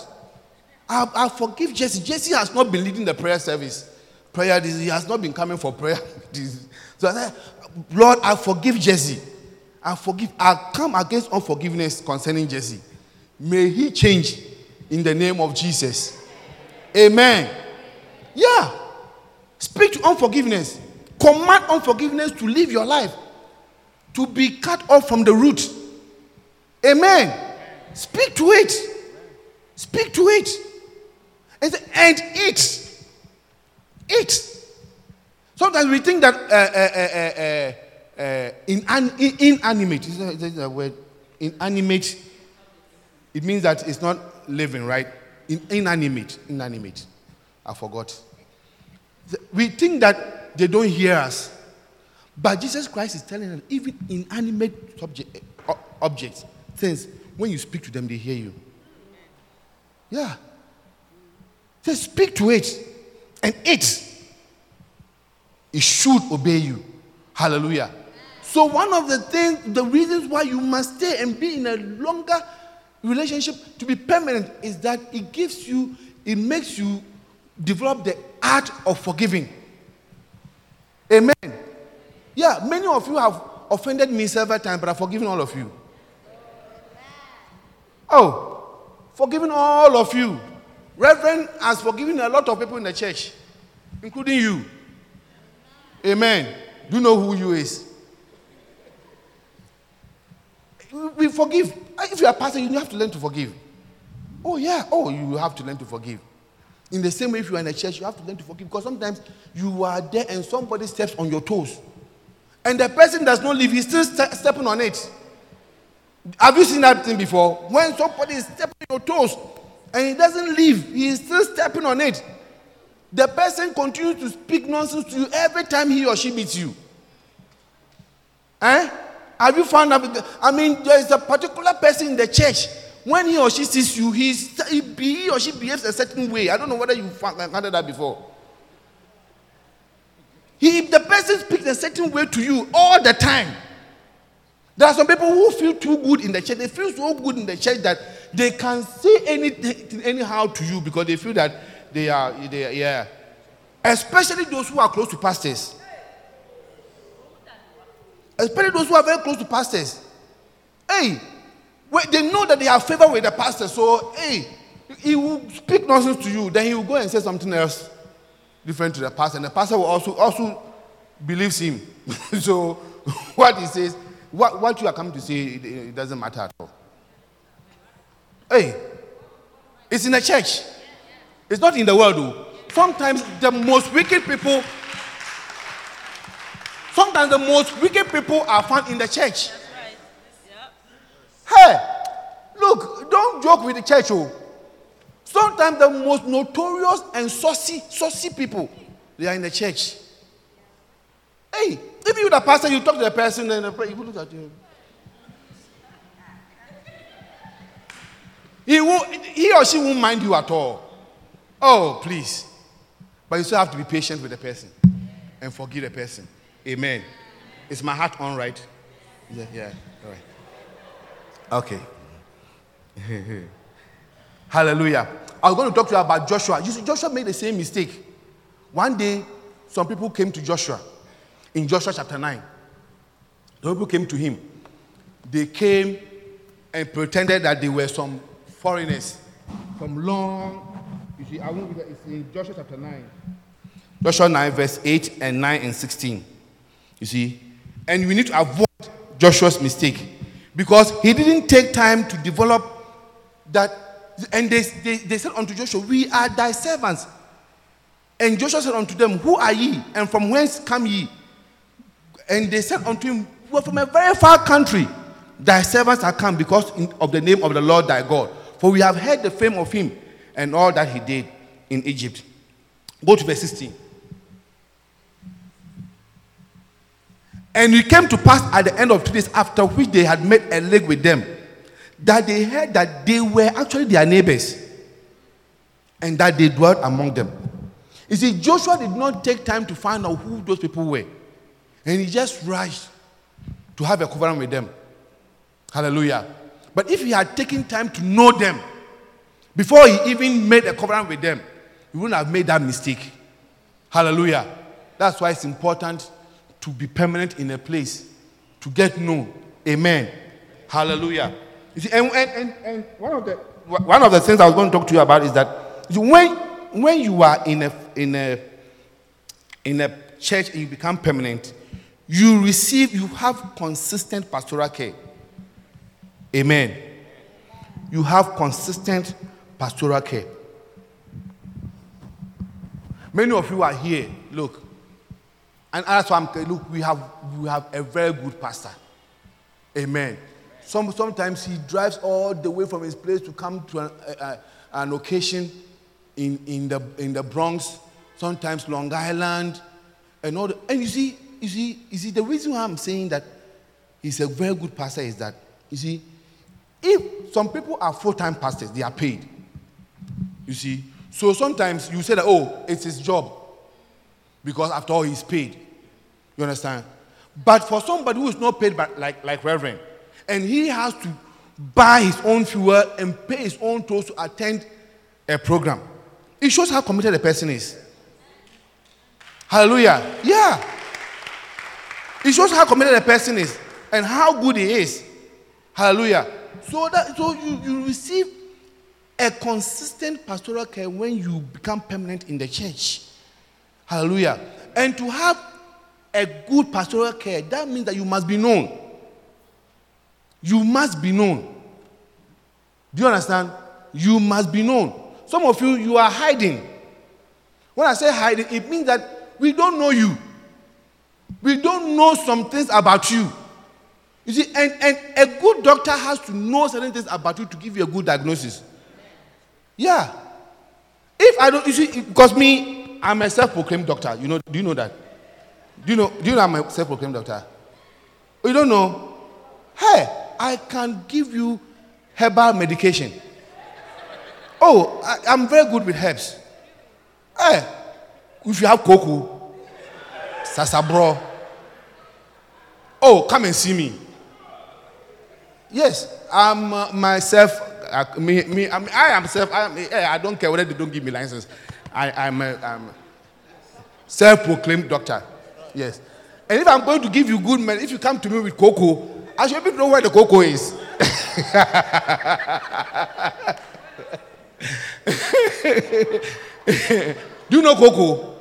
I, I forgive Jesse. Jesse has not been leading the prayer service. Prayer. He has not been coming for prayer. [laughs] So I said, Lord, I forgive Jesse. I forgive. I come against unforgiveness concerning Jesse. May he change in the name of Jesus. Amen. Yeah. Speak to unforgiveness. Command unforgiveness to live your life, to be cut off from the root. Amen. Speak to it. Speak to it. And, and eat. Eat. Sometimes we think that uh, uh, uh, uh, uh, in- inanimate, is that, is that word? Inanimate, it means that it's not living, right? In, inanimate, inanimate. I forgot. We think that they don't hear us. But Jesus Christ is telling us, even inanimate subject, uh, objects, things, when you speak to them, they hear you. Yeah. Just speak to it and it. It should obey you. Hallelujah. So, one of the things, the reasons why you must stay and be in a longer relationship to be permanent is that it gives you, it makes you develop the art of forgiving. Amen. Yeah, many of you have offended me several times, but I've forgiven all of you. Oh, forgiven all of you. Reverend has forgiven a lot of people in the church, including you. Amen. Do you know who you is? We forgive. If you are pastor, you have to learn to forgive. Oh, yeah. Oh, you have to learn to forgive. In the same way, if you are in a church, you have to learn to forgive because sometimes you are there and somebody steps on your toes. And the person does not leave, he's still ste- stepping on it. Have you seen that thing before? When somebody is stepping on your toes and he doesn't leave, he is still stepping on it. The person continues to speak nonsense to you every time he or she meets you. Eh? Have you found out? I mean, there is a particular person in the church. When he or she sees you, he's, he, or she behaves a certain way. I don't know whether you found found that before. He, if the person speaks a certain way to you all the time, there are some people who feel too good in the church. They feel so good in the church that they can say anything anyhow to you because they feel that they are, they are yeah. Especially those who are close to pastors. Especially those who are very close to pastors. Hey, they know that they have favor with the pastor, so hey, he will speak nonsense to you, then he will go and say something else different to the pastor, and the pastor will also also believes him. [laughs] so [laughs] what he says, what, what you are coming to say, it, it doesn't matter at all. Hey, it's in the church. It's not in the world, though. Sometimes the most wicked people, sometimes the most wicked people are found in the church. Hey, look, don't joke with the church, oh. Sometimes the most notorious and saucy, saucy people, they are in the church. Hey, if you're the pastor, you talk to the person, and the will look at you. He, will, he or she won't mind you at all. Oh, please. But you still have to be patient with the person and forgive the person. Amen. Is my heart on right? Yeah, yeah. Okay. [laughs] Hallelujah. I was going to talk to you about Joshua. You see, Joshua made the same mistake. One day, some people came to Joshua in Joshua chapter 9. Some people came to him. They came and pretended that they were some foreigners from long. You see, I won't be there. It's in Joshua chapter 9. Joshua 9, verse 8 and 9 and 16. You see? And we need to avoid Joshua's mistake because he didn't take time to develop that. And they, they, they said unto Joshua, We are thy servants. And Joshua said unto them, Who are ye? And from whence come ye? And they said unto him, We are from a very far country. Thy servants are come because of the name of the Lord thy God. For we have heard the fame of him and all that he did in Egypt. Go to verse 16. And it came to pass at the end of two days, after which they had made a league with them, that they heard that they were actually their neighbors and that they dwelt among them. You see, Joshua did not take time to find out who those people were, and he just rushed to have a covenant with them. Hallelujah. But if he had taken time to know them before he even made a covenant with them, he wouldn't have made that mistake. Hallelujah. That's why it's important to be permanent in a place, to get known. Amen. Hallelujah. See, and, and, and, one, of the, one of the things I was going to talk to you about is that when, when you are in a, in, a, in a church and you become permanent, you receive, you have consistent pastoral care. Amen. You have consistent pastoral care. Many of you are here. Look, and that's why I'm look. We have we have a very good pastor. Amen. Some, sometimes he drives all the way from his place to come to an, a- an occasion in, in, the, in the Bronx, sometimes Long Island, and all. The, and you see, you see, you see, the reason why I'm saying that he's a very good pastor is that you see, if some people are full-time pastors, they are paid. You see, so sometimes you say that oh, it's his job because after all he's paid. You understand? But for somebody who is not paid by, like, like Reverend, and he has to buy his own fuel and pay his own tolls to attend a program, it shows how committed the person is. Hallelujah. Yeah. It shows how committed the person is and how good he is. Hallelujah. So that so you, you receive a consistent pastoral care when you become permanent in the church. Hallelujah. And to have a good pastoral care, that means that you must be known. You must be known. Do you understand? You must be known. Some of you, you are hiding. When I say hiding, it means that we don't know you. We don't know some things about you. You see, and, and a good doctor has to know certain things about you to give you a good diagnosis. Yeah. If I don't, you see, because me, I'm a self-proclaimed doctor. You know, do you know that? Do you know? Do you know I'm a self-proclaimed doctor? Oh, You don't know? Hey, I can give you herbal medication. Oh, I, I'm very good with herbs. Hey, if you have cocoa, Sasabro. Oh, come and see me. Yes, I'm uh, myself. Uh, me, me, I, mean, I am self. I, am, eh, I don't care whether they don't give me license. I, I'm, a, I'm self-proclaimed doctor. Yes, and if I'm going to give you good men, if you come to me with cocoa, I should be know where the cocoa is. [laughs] Do you know cocoa?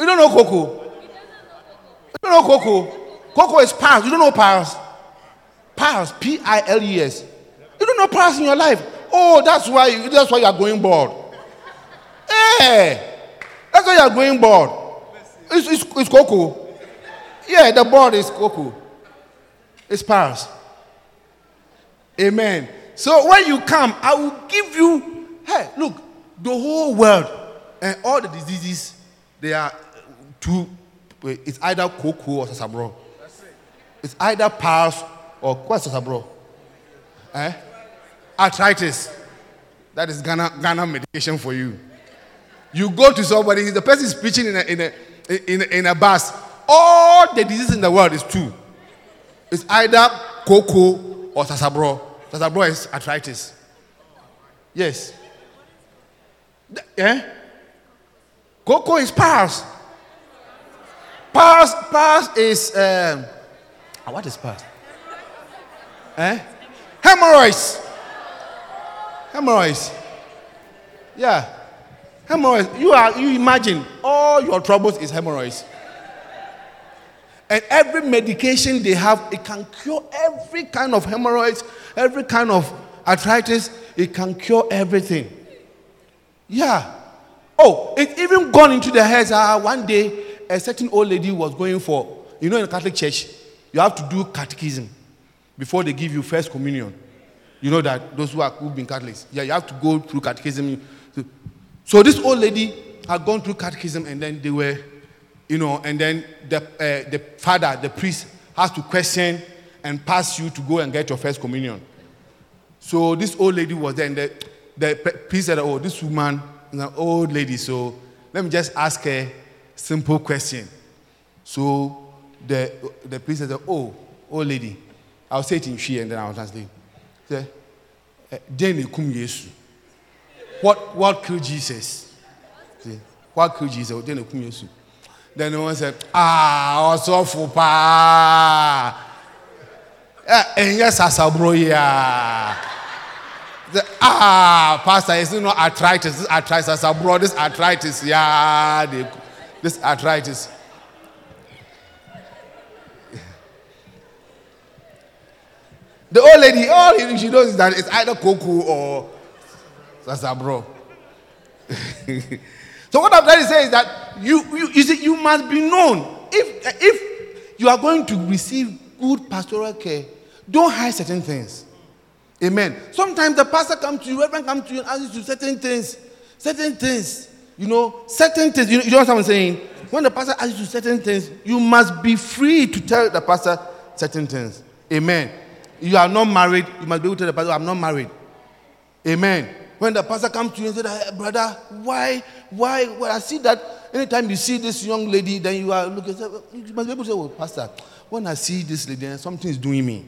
You don't know cocoa. You don't know cocoa. Cocoa is piles. You don't know piles. Piles. P I L E S. You don't know piles in your life. Oh, that's why. You, that's why you are going bored. Hey, eh, that's why you are going bored. It's, it's, it's cocoa. Yeah, the board is cocoa. It's piles. Amen. So when you come, I will give you. Hey, look, the whole world and all the diseases, they are two. It's either cocoa or sasabro. It's either piles or what's sasabro? Eh? Arthritis. That is Ghana, Ghana medication for you. You go to somebody, the person is preaching in a, in a, in in a bus. All the diseases in the world is two. It's either cocoa or sasabro. Sasabro is arthritis. Yes. Th- Eh? Cocoa is pars. Pars, pars is um, ah, what is pars? Eh? Hemorrhoids. Hemorrhoids. Yeah. Hemorrhoids. You are you imagine all your troubles is hemorrhoids. And every medication they have, it can cure every kind of hemorrhoids, every kind of arthritis. It can cure everything. Yeah. Oh, it even gone into the heads. Ah, one day, a certain old lady was going for, you know, in the Catholic Church, you have to do catechism before they give you first communion. You know that those who who've been Catholics, yeah, you have to go through catechism. So this old lady had gone through catechism, and then they were, you know, and then the uh, the father, the priest, has to question and pass you to go and get your first communion. So this old lady was there, and the, the priest said, "Oh, this woman is an old lady, so let me just ask her simple question." So the the priest said, "Oh, old lady, I'll say it in she, and then I'll translate." "Eh, "Den ekum Yesu." What what killed Jesus? What killed Jesus? Yesu. Then the one said, "Ah, ọsọfọ paa." ɛnyɛ sasaburo yi a The- ah pastor it's not arthritis this arthritis sasaburo this arthritis yeah this arthritis the old lady all she knows is that it's either cocoa or sasaburo [laughs] so what i'm trying to say is that you you, you see you must be known. If if you are going to receive good pastoral care don't hide certain things. Amen. Sometimes the pastor comes to you reverend comes to you and asks you certain things certain things you know certain things. You know, you know what i'm saying? When the pastor asks you certain things you must be free to tell the pastor certain things. Amen. You are not married you must be able to tell the pastor i'm not married. Amen. When the pastor comes to you and says, "Hey, ah, brother, why, why, well, I see that anytime you see this young lady, then you are looking, you must be able to say, well, pastor, when I see this lady, something is doing me.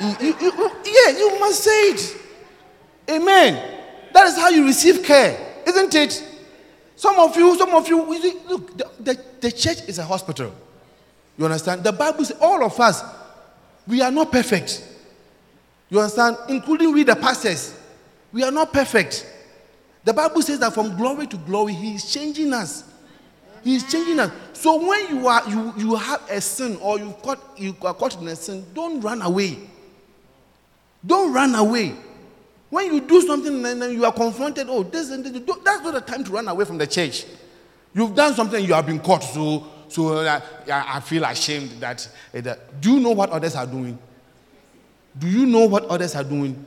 You- you- you- yeah, you must say it. Amen. That is how you receive care, isn't it? Some of you, some of you, look, the, the, the church is a hospital. You understand? The Bible says all of us, we are not perfect. You understand? Including we, the pastors. We are not perfect. The Bible says that from glory to glory, He is changing us. He is changing us. So when you are you you have a sin or you caught you are caught in a sin, don't run away. Don't run away. When you do something and then you are confronted, oh, this and this, that's not the time to run away from the church. You've done something, you have been caught, so so uh, I, feel ashamed that, uh, that. Do you know what others are doing? Do you know what others are doing?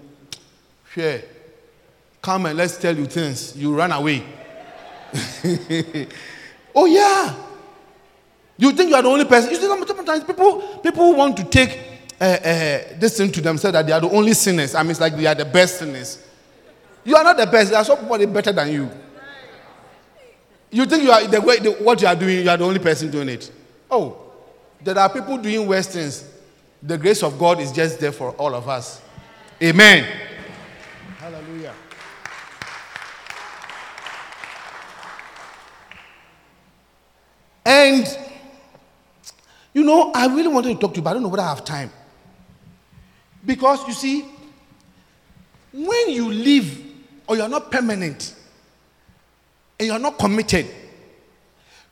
Share. Come and let's tell you things. You run away. [laughs] oh yeah. You think you are the only person. You see, sometimes people people want to take uh, uh, this thing to themselves that they are the only sinners. I mean, it's like they are the best sinners. You are not the best. There are somebody better than you. You think you are the way the, what you are doing. You are the only person doing it. Oh, there are people doing worse things. The grace of God is just there for all of us. Amen. Hallelujah. And you know, I really wanted to talk to you, but I don't know whether I have time. Because you see, when you live or you're not permanent and you're not committed,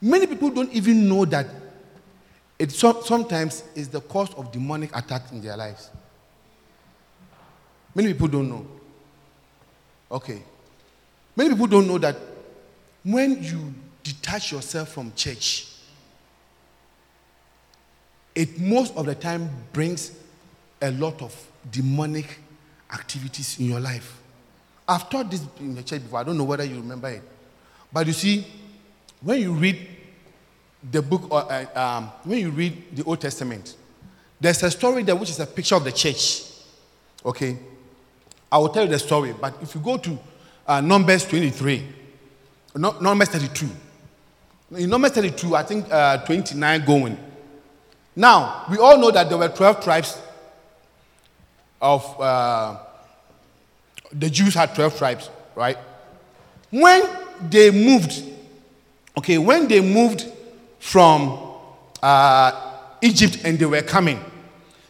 many people don't even know that it so- sometimes is the cause of demonic attacks in their lives. Many people don't know. Okay. Many people don't know that when you detach yourself from church, it most of the time brings a lot of demonic activities in your life. I've taught this in the church before. I don't know whether you remember it. But you see, when you read the book, or, uh, um, when you read the Old Testament, there's a story there which is a picture of the church. Okay? I will tell you the story, but if you go to uh, Numbers 23, no, Numbers 32, in Numbers 32, I think uh, 29 going. Now, we all know that there were 12 tribes of uh, the Jews had 12 tribes, right? When they moved, okay, when they moved from uh, Egypt and they were coming,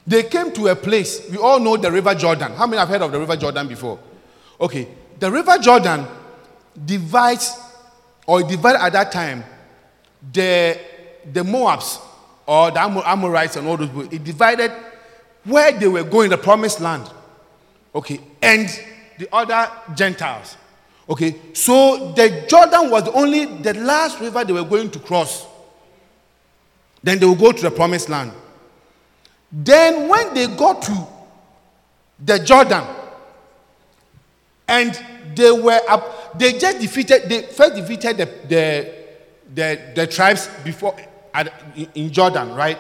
they came to a place, we all know the River Jordan. How many have heard of the River Jordan before? Okay, the River Jordan divides, or divided at that time, the, the Moabs or the Amorites and all those people, it divided where they were going, the promised land. Okay, and the other Gentiles. Okay, so the Jordan was only the last river they were going to cross. Then they will go to the promised land. Then, when they got to the Jordan, and they were up, they just defeated, they first defeated the, the, the, the tribes before at, in- Jordan, right?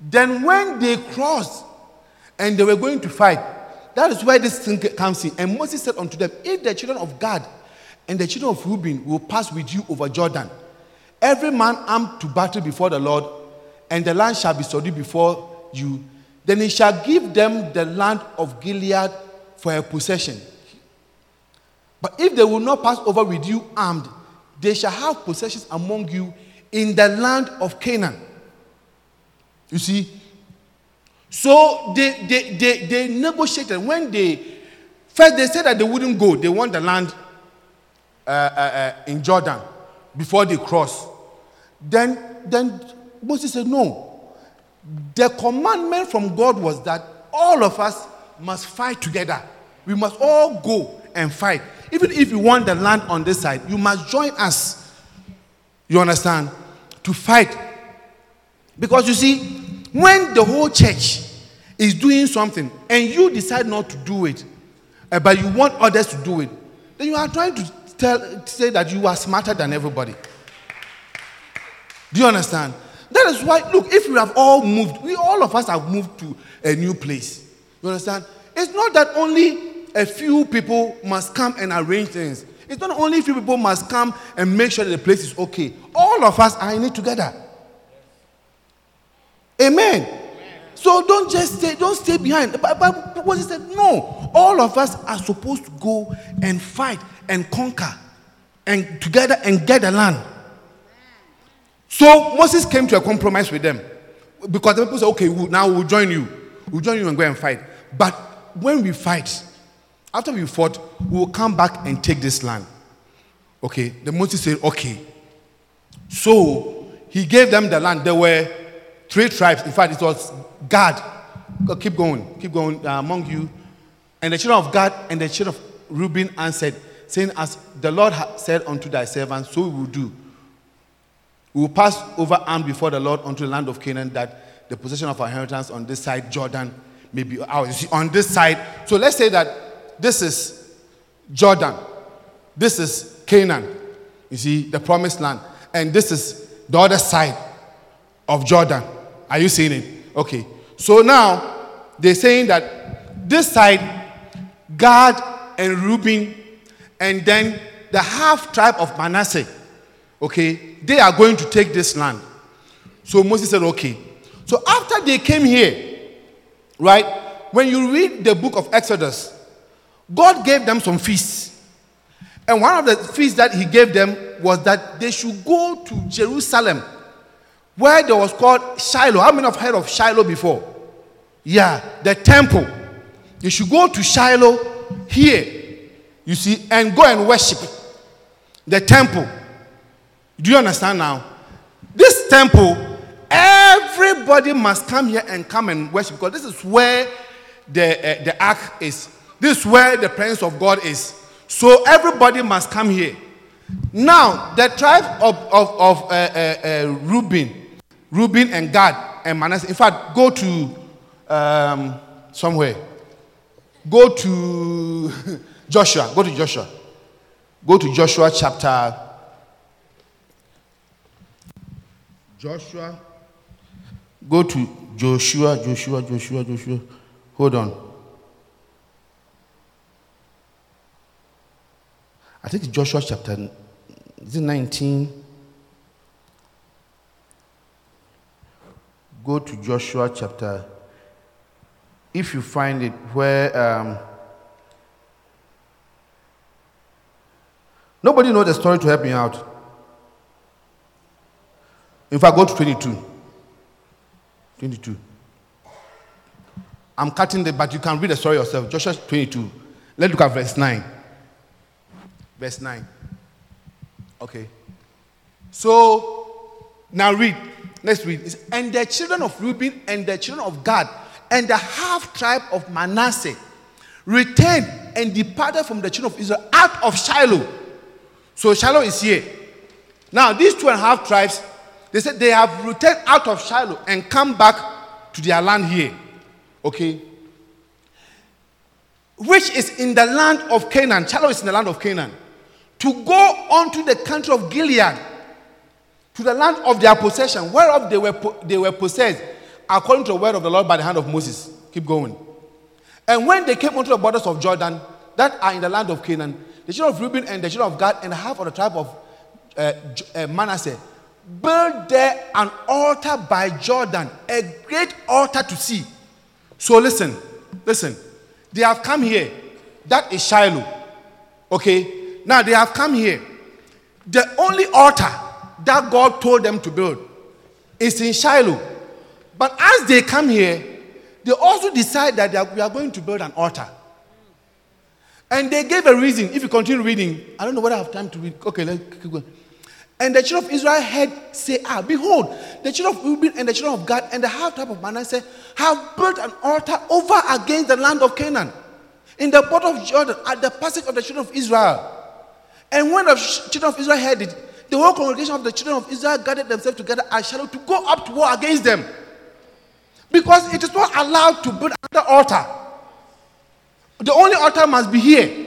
Then, when they crossed and they were going to fight, that is where this thing comes in. And Moses said unto them, If the children of Gad and the children of Reuben will pass with you over Jordan, every man armed to battle before the Lord, and the land shall be subdued before you, then he shall give them the land of Gilead for a possession. But if they will not pass over with you armed, they shall have possessions among you in the land of Canaan. You see? So they, they, they, they negotiated. When they, first they said that they wouldn't go, they want the land uh, uh, uh, in Jordan before they cross. Then, then Moses said, No. The commandment from God was that all of us must fight together. We must all go and fight. Even if you want the land on this side, you must join us. You understand? To fight. Because you see, when the whole church is doing something and you decide not to do it, uh, but you want others to do it, then you are trying to tell, say that you are smarter than everybody. Do you understand? That is why, look, if we have all moved, we all of us have moved to a new place. You understand? It's not that only a few people must come and arrange things. It's not only a few people must come and make sure the place is okay. All of us are in it together. Amen. So don't just stay, don't stay behind. The Bible Moses said, no, all of us are supposed to go and fight and conquer and together and get the land. So Moses came to a compromise with them because the people said, okay, we'll, now we'll join you. We'll join you and go and fight. But when we fight, after we fought, we will come back and take this land. Okay, the Moses said, okay. So he gave them the land. There were three tribes. In fact, it was Gad. Keep going, keep going uh, among you. And the children of Gad and the children of Reuben answered, saying, As the Lord said unto thy servant, so we will do. We will pass over armed before the Lord unto the land of Canaan, that the possession of our inheritance on this side Jordan may be ours. You see, on this side. So let's say that this is Jordan, this is Canaan. You see, the promised land, and this is the other side of Jordan. Are you seeing it? Okay. So now they're saying that this side, Gad and Reuben, and then the half tribe of Manasseh, okay, they are going to take this land. So Moses said, okay. So after they came here, right, when you read the book of Exodus, God gave them some feasts. And one of the feasts that he gave them was that they should go to Jerusalem, where there was called Shiloh. How many have heard of Shiloh before? Yeah, the temple. They should go to Shiloh here, you see, and go and worship the temple. Do you understand now? This temple, everybody must come here and come and worship because this is where the, uh, the ark is. This is where the presence of God is. So everybody must come here. Now, the tribe of, of, of uh, uh, uh, Reuben, Reuben and Gad and Manasseh, in fact, go to um, somewhere. Go to [laughs] Joshua. Go to Joshua. Go to Joshua chapter. Joshua. Go to Joshua, Joshua, Joshua, Joshua. Hold on. I think it's Joshua chapter is it 19. Go to Joshua chapter. If you find it where um, nobody knows the story to help me out. In fact, go to 22. 22. I'm cutting the, but you can read the story yourself. Joshua 22. Let's look at verse 9. Verse 9. Okay. So, now read. Let's read. It's, and the children of Reuben and the children of Gad and the half tribe of Manasseh returned and departed from the children of Israel out of Shiloh. So Shiloh is here. Now, these two and a half tribes, they said they have returned out of Shiloh and come back to their land here. Okay? Which is in the land of Canaan. Shiloh is in the land of Canaan. To go onto the country of Gilead, to the land of their possession, whereof they were, they were possessed, according to the word of the Lord by the hand of Moses. Keep going. And when they came unto the borders of Jordan, that are in the land of Canaan, the children of Reuben and the children of Gad and half of the tribe of uh, uh, Manasseh built there an altar by Jordan, a great altar to see. So listen, listen. They have come here. That is Shiloh. Okay? Now they have come here. The only altar that God told them to build is in Shiloh. But as they come here, they also decide that are, we are going to build an altar. And they gave a reason. If you continue reading, I don't know whether I have time to read. Okay, let's keep going. And the children of Israel heard say, Ah, behold, the children of Reuben and the children of Gad and the half tribe of Manasseh have built an altar over against the land of Canaan, in the border of Jordan, at the passage of the children of Israel. And when the children of Israel heard it, the whole congregation of the children of Israel gathered themselves together at Shiloh to go up to war against them. Because it is not allowed to build another altar. The only altar must be here.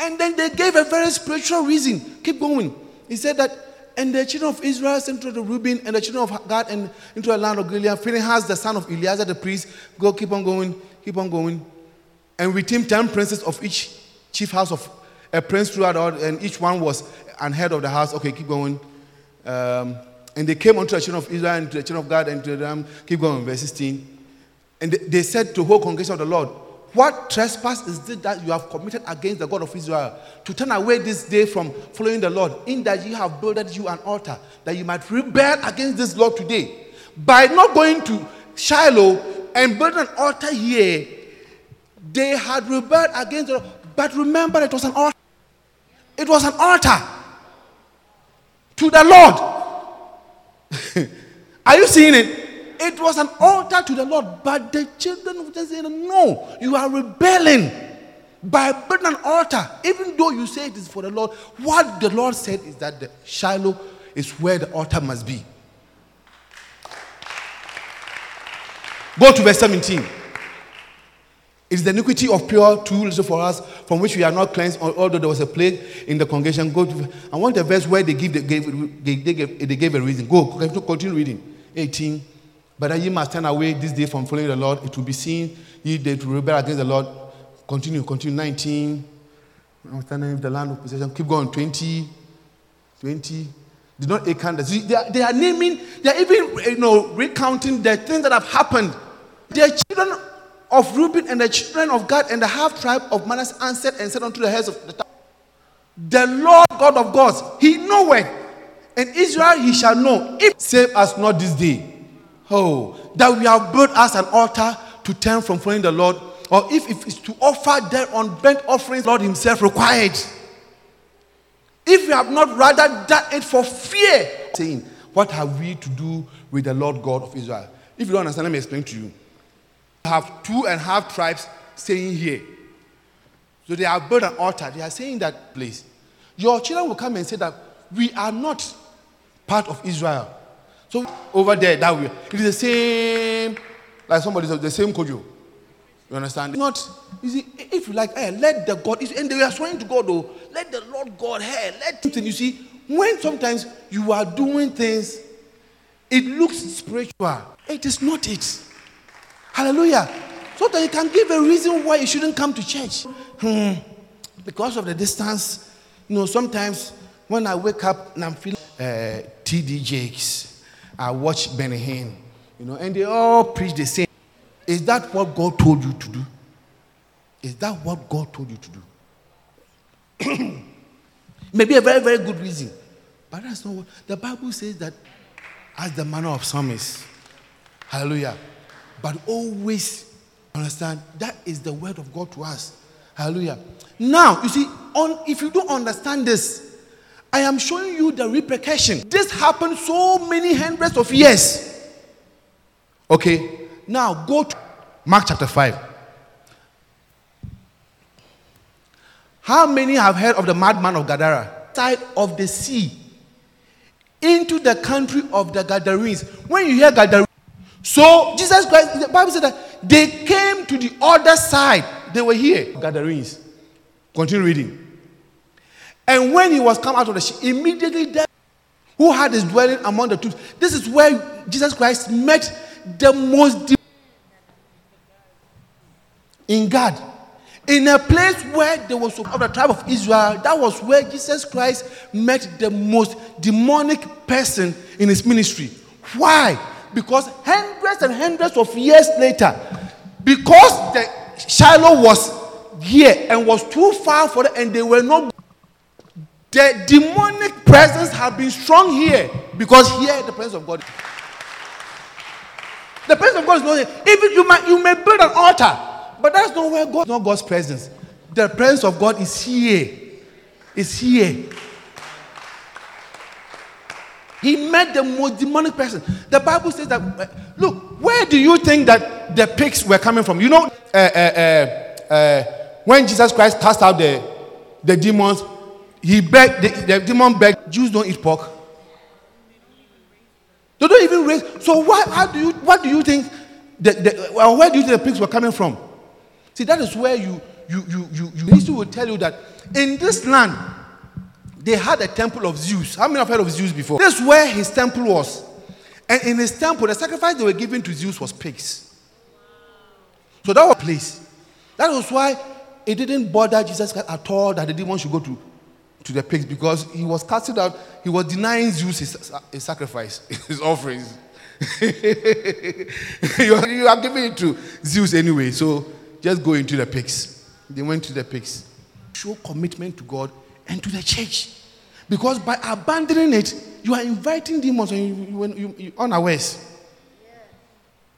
And then they gave a very spiritual reason. Keep going. He said that, and the children of Israel sent to the Reuben and the children of Gad and into the land of Gilead. Phinehas, the son of Eleazar the priest, go keep on going, keep on going. And with him, ten princes of each chief house of a prince throughout all, and each one was an head of the house. Okay, keep going. Um, and they came unto the children of Israel and to the children of God and to them. Keep going, verse 16. And they, said to the whole congregation of the Lord, What trespass is this that you have committed against the God of Israel to turn away this day from following the Lord, in that you have builded you an altar, that you might rebel against this Lord today? By not going to Shiloh and building an altar here, they had rebelled against the Lord. But remember, it was an altar. It was an altar to the Lord. [laughs] Are you seeing it? It was an altar to the Lord, but the children Israel said, No, you are rebelling by building an altar. Even though you say it is for the Lord, what the Lord said is that the Shiloh is where the altar must be. Go to verse 17. It is the iniquity of Peor tools for us, from which we are not cleansed, although there was a plague in the congregation. Go to, I want the verse where they give, the, gave, they, they, gave, they gave a reason. Go, continue- reading. 18. But that ye must turn away this day from following the Lord. It will be seen ye they to rebel against the Lord. Continue, continue. 19. I'm standing in the land of possession. Keep going. 20. 20. Did not the- They they are naming, they are even you know, recounting the things that have happened. Their children of Reuben and the children of Gad and the half tribe of Manasseh answered and said unto the heads of the town, The Lord God of gods, He knoweth, and Israel He shall know, if save us not this day. Oh, that we have built us an altar to turn from following the Lord, or if, if it's to offer thereon burnt offerings, Lord Himself required. If we have not rather done it for fear, saying, What have we to do with the Lord God of Israel? If you don't understand, let me explain to you. Have two and a half tribes staying here. So they have built an altar. They are saying that place. Your children will come and say that we are not part of Israel. So over there, that way, it is the same, like somebody said, the same kojo. You understand? Not, you see, if you like, hey, let the God, and they are swearing to God, though, let the Lord God, hey, let it. You see, when sometimes you are doing things, it looks spiritual. It is not it. Hallelujah. So that you can give a reason why you shouldn't come to church. Hmm. Because of the distance, you know, sometimes when I wake up and I'm feeling uh, TD Jakes, I watch Benny Hinn, you know, and they all preach the same. Is that what God told you to do? Is that what God told you to do? [clears throat] Maybe a very, very good reason. But that's not what the Bible says that as the manner of some is. Hallelujah. But always understand that is the word of God to us. Hallelujah. Now, you see, on if you don't understand this, I am showing you the repercussion. This happened so many hundreds of years. Okay. Now go to Mark chapter 5. How many have heard of the madman of Gadara? Side of the sea into the country of the Gadarenes. When you hear Gadarenes, so Jesus Christ, the Bible said that they came to the other side. They were here, Gadarenes. Continue reading. And when he was come out of the ship, immediately there, who had his dwelling among the tombs. This is where Jesus Christ met the most de- in God. In a place where there was of the tribe of Israel, that was where Jesus Christ met the most demonic person in his ministry. Why? Because hundreds and hundreds of years later, because the Shiloh was here and was too far for them, and they were not. The demonic presence had been strong here because here the presence of God. The presence of God is not here. Even you might you may build an altar, but that's not where God. Not God's presence. The presence of God is here. Is here. He met the most demonic person. The Bible says that. uh, look, where do you think that the pigs were coming from? You know, uh, uh, uh, uh, when Jesus Christ cast out the the demons, he begged the, the demon begged. Jews don't eat pork. They don't even raise. So why? How do you? What do you think? The, the, where do you think the pigs were coming from? See, that is where you you you you you. History will tell you that in this land they had a temple of Zeus. How many have heard of Zeus before? This is where his temple was, and in his temple, the sacrifice they were giving to Zeus was pigs. So that was place. That was why it didn't bother Jesus at all that the demon should go to to the pigs because he was casting out, he was denying Zeus his, his sacrifice, [laughs] his offerings. [laughs] you, are, you are giving it to Zeus anyway, so just go into the pigs. They went to the pigs. Show commitment to God and to the church. Because by abandoning it, you are inviting demons and you, you, when you, you unawares.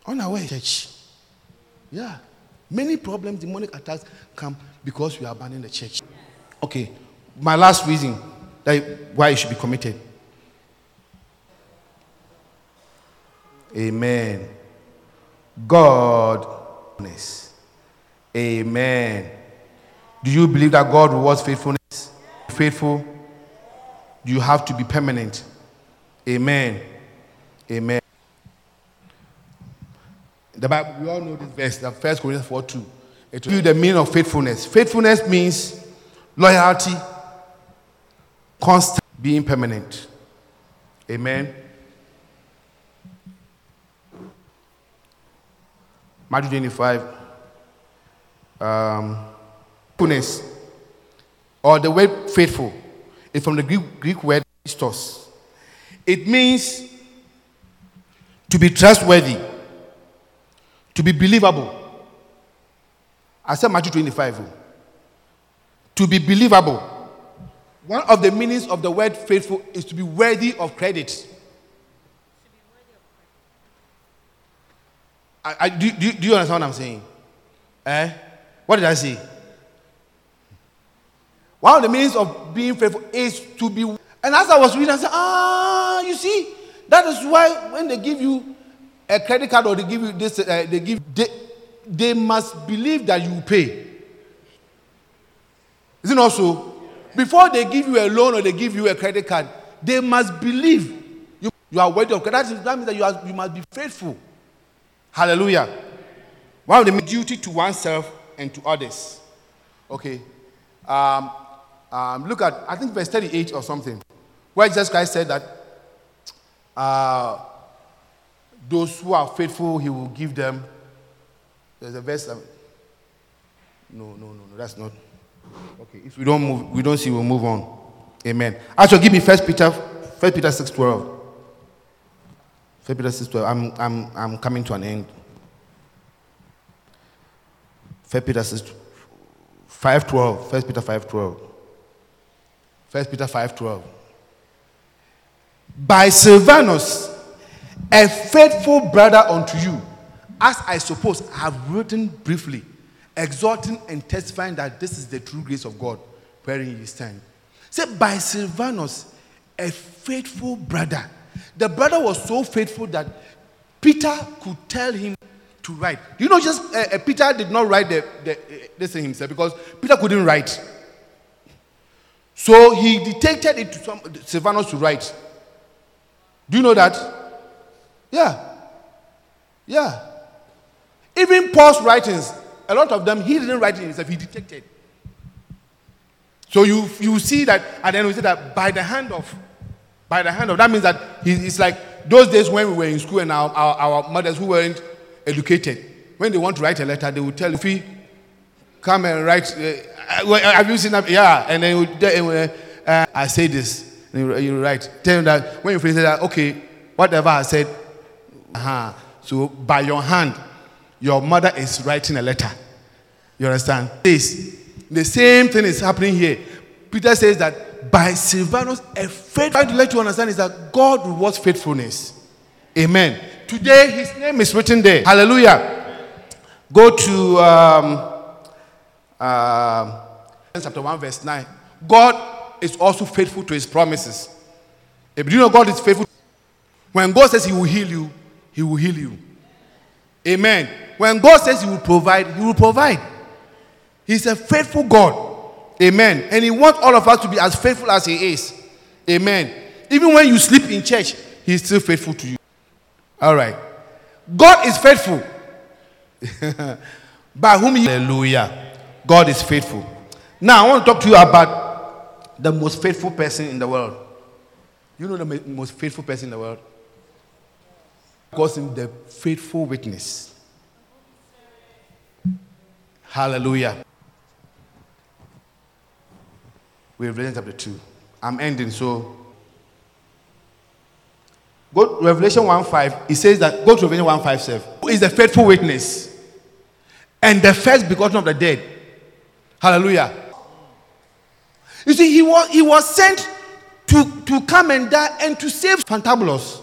Unawares, church. Yeah. Many problems, demonic attacks come because we abandon the church. Okay. My last reason that why you should be committed. Amen. God. Amen. Do you believe that God rewards faithfulness? Faithful? You have to be permanent. Amen. Amen. The Bible, we all know this verse, the first Corinthians 4 2. It you the meaning of faithfulness. Faithfulness means loyalty, constant, being permanent. Amen. Matthew 25. Um, faithfulness, or the word faithful, is from the Greek, Greek word pistos. It means to be trustworthy, to be believable. I said Matthew 25. oh. To be believable. One of the meanings of the word faithful is to be worthy of credit. I, I, do, do, do you understand what I'm saying? Eh? What did I say? One of the meanings of being faithful is to be. And as I was reading, I said, ah, you see, that is why when they give you a credit card or they give you this, uh, they give, they, they must believe that you pay. Is it not so? Before they give you a loan or they give you a credit card, they must believe you, you are worthy of credit. That means that you, are, you must be faithful. Hallelujah. One of the duty to oneself and to others. Okay. Um, um, look at, I think verse 38 or something, where Jesus Christ said that uh, those who are faithful, he will give them. There's a verse. um, no, no, no, no, that's not. Okay, if we don't move, we don't see, we'll move on. Amen. Actually, give me First Peter, First Peter six twelve. First Peter six twelve. I'm, I'm, I'm coming to an end. First Peter six, five twelve. First Peter five twelve. First Peter five twelve. By Silvanus, a faithful brother unto you, as I suppose I have written briefly, exhorting and testifying that this is the true grace of God wherein you stand. Say, by Silvanus, a faithful brother. The brother was so faithful that Peter could tell him to write. You know, just uh, Peter did not write the, the, uh, this thing himself because Peter couldn't write. So he dictated it to some, Silvanus to write. Do you know that? Yeah. Yeah. Even Paul's writings, a lot of them, he didn't write it himself, he dictated. So you, you see that, and then we say that by the hand of, by the hand of, that means that he, it's like those days when we were in school and our, our, our mothers who weren't educated, when they want to write a letter, they would tell you, "Fee, come and write. Uh, have you seen that? Yeah. And then you, uh, uh, I say this. You, you write. Tell them that when you finish that, okay, whatever I said, uh-huh. so by your hand, your mother is writing a letter. You understand? This. The same thing is happening here. Peter says that by Silvanus, a faith. Trying to let you understand is that God rewards faithfulness. Amen. Today, his name is written there. Hallelujah. Go to um, um, chapter 1, verse 9. God is also faithful to his promises. If you know God is faithful, when God says he will heal you, he will heal you. Amen. When God says he will provide, he will provide. He's a faithful God. Amen. And he wants all of us to be as faithful as he is. Amen. Even when you sleep in church, he's still faithful to you. All right. God is faithful. [laughs] By whom he Hallelujah. God is faithful. Now I want to talk to you about the most faithful person in the world. You know the most faithful person in the world? Calls him the faithful witness. Hallelujah. We have Revelation chapter 2. I'm ending, so go to Revelation 1 5. It says that go to Revelation 1 5 7. Who is the faithful witness and the first begotten of the dead? Hallelujah. You see, he was, he was sent to, to come and die and to save fantabulous.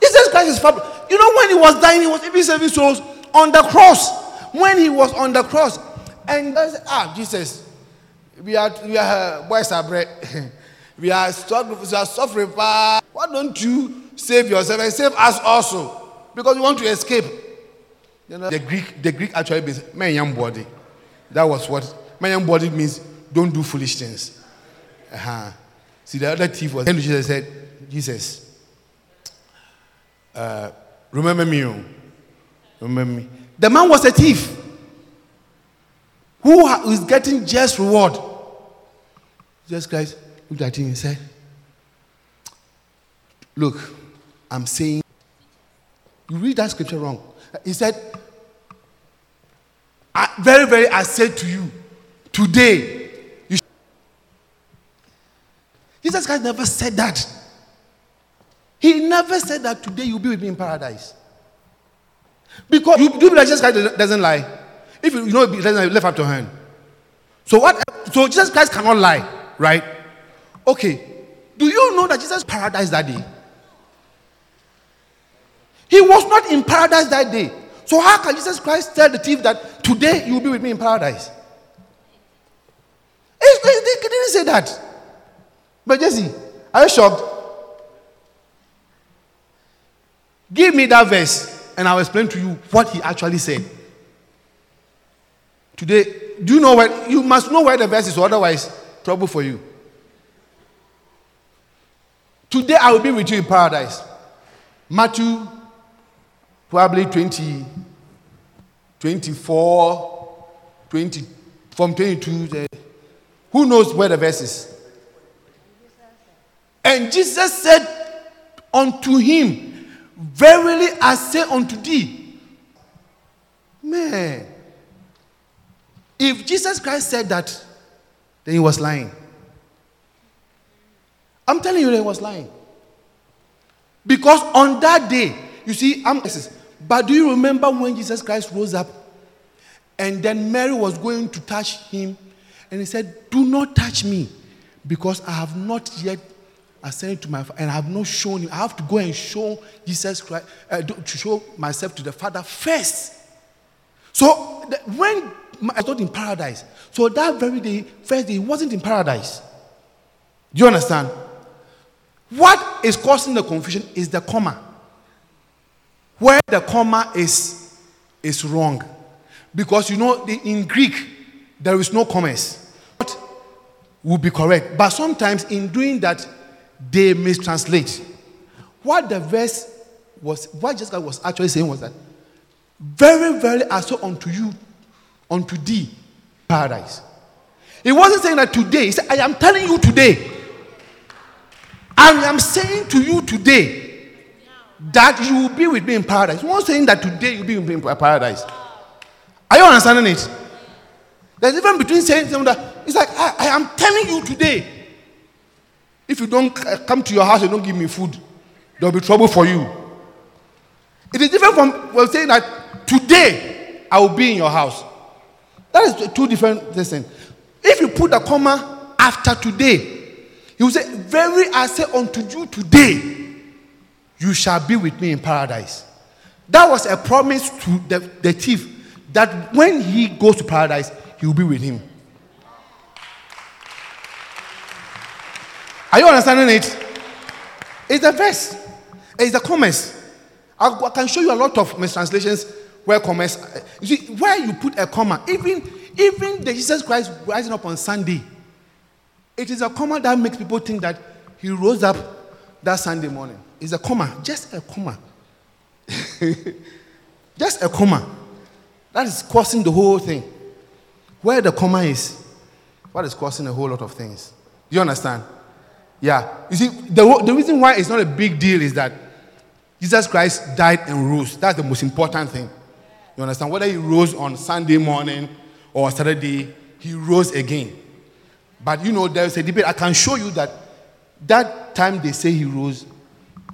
Jesus Christ is fabulous. You know, when he was dying, he was even saving souls on the cross. When he was on the cross, and I said, ah, Jesus, we are, we are boys are bread. [laughs] we are struggling, we are suffering. Why don't you save yourself and save us also? Because we want to escape. You know, the Greek, the Greek actually means man young body. That was what man young body means. Don't do foolish things. Uh-huh. See, the other thief was. Then Jesus said, Jesus, uh, remember me. oh. Remember me. The man was a thief who ha- getting just reward. Jesus Christ looked at him and said, Look, I'm saying, you read that scripture wrong. He said, "I- Very, very, I said to you, today, you sh-" Jesus Christ never said that. He never said that today you'll be with me in paradise. Because you do Jesus Christ doesn't- lie. If you know it doesn't lift up your hand. So what so Jesus Christ cannot lie, right? Okay. Do you know that Jesus paradise that day? He was not in paradise that day. So how can Jesus Christ tell the thief that today you will be with me in paradise? He, didn't say that. But Jesse, are you shocked? Give me that verse and I'll explain to you what he actually said. Today, do you know where you must know where the verse is, otherwise, trouble for you. Today I will be with you in paradise. Matthew probably 20, 24, 20, from 22. there. Who knows where the verse is? And Jesus said unto him, Verily I say unto thee, man, if Jesus Christ said that, then he was lying. I'm telling you he was lying. Because on that day, you see, I'm, but do you remember when Jesus Christ rose up and then Mary was going to touch him and he said, Do not touch me because I have not yet ascended to my Father and I have not shown him. I have to go and show Jesus Christ, uh, to show myself to the Father first. So when I was not in paradise, so that very day, first day, he wasn't in paradise. Do you understand? What is causing the confusion is the comma. Where the comma is is wrong. Because you know, in Greek, there is no commas. What will be correct. But sometimes in doing that, they mistranslate. What the verse was, what Jessica was actually saying was that, very, very I saw unto you, unto thee, paradise. He wasn't saying that today. He said, I am telling you today. I am saying to you today that you will be with me in paradise. Wasn't saying that today you'll be with me in paradise. Are you understanding it? There's difference between saying something that it's like, I, I am telling you today. If you don't come to your house and don't give me food, there'll be trouble for you. It is different from well, saying that today I will be in your house. That is two different things. If you put a comma after today, he will say, Very I say unto you today, you shall be with me in paradise. That was a promise to the, the thief that when he goes to paradise, he will be with him. Are you understanding it? It's the verse. It's the comments. I, I can show you a lot of mistranslations where comments. You see, where you put a comma, even even the Jesus Christ rising up on Sunday, it is a comma that makes people think that he rose up that Sunday morning. It's a comma, just a comma. [laughs] just a comma. That is causing the whole thing. Where the comma is, what is causing a whole lot of things. You understand? Yeah. You see, the, the reason why it's not a big deal is that Jesus Christ died and rose. That's the most important thing. You understand? Whether he rose on Sunday morning or Saturday, he rose again. But you know, there's a debate. I can show you that that time they say he rose,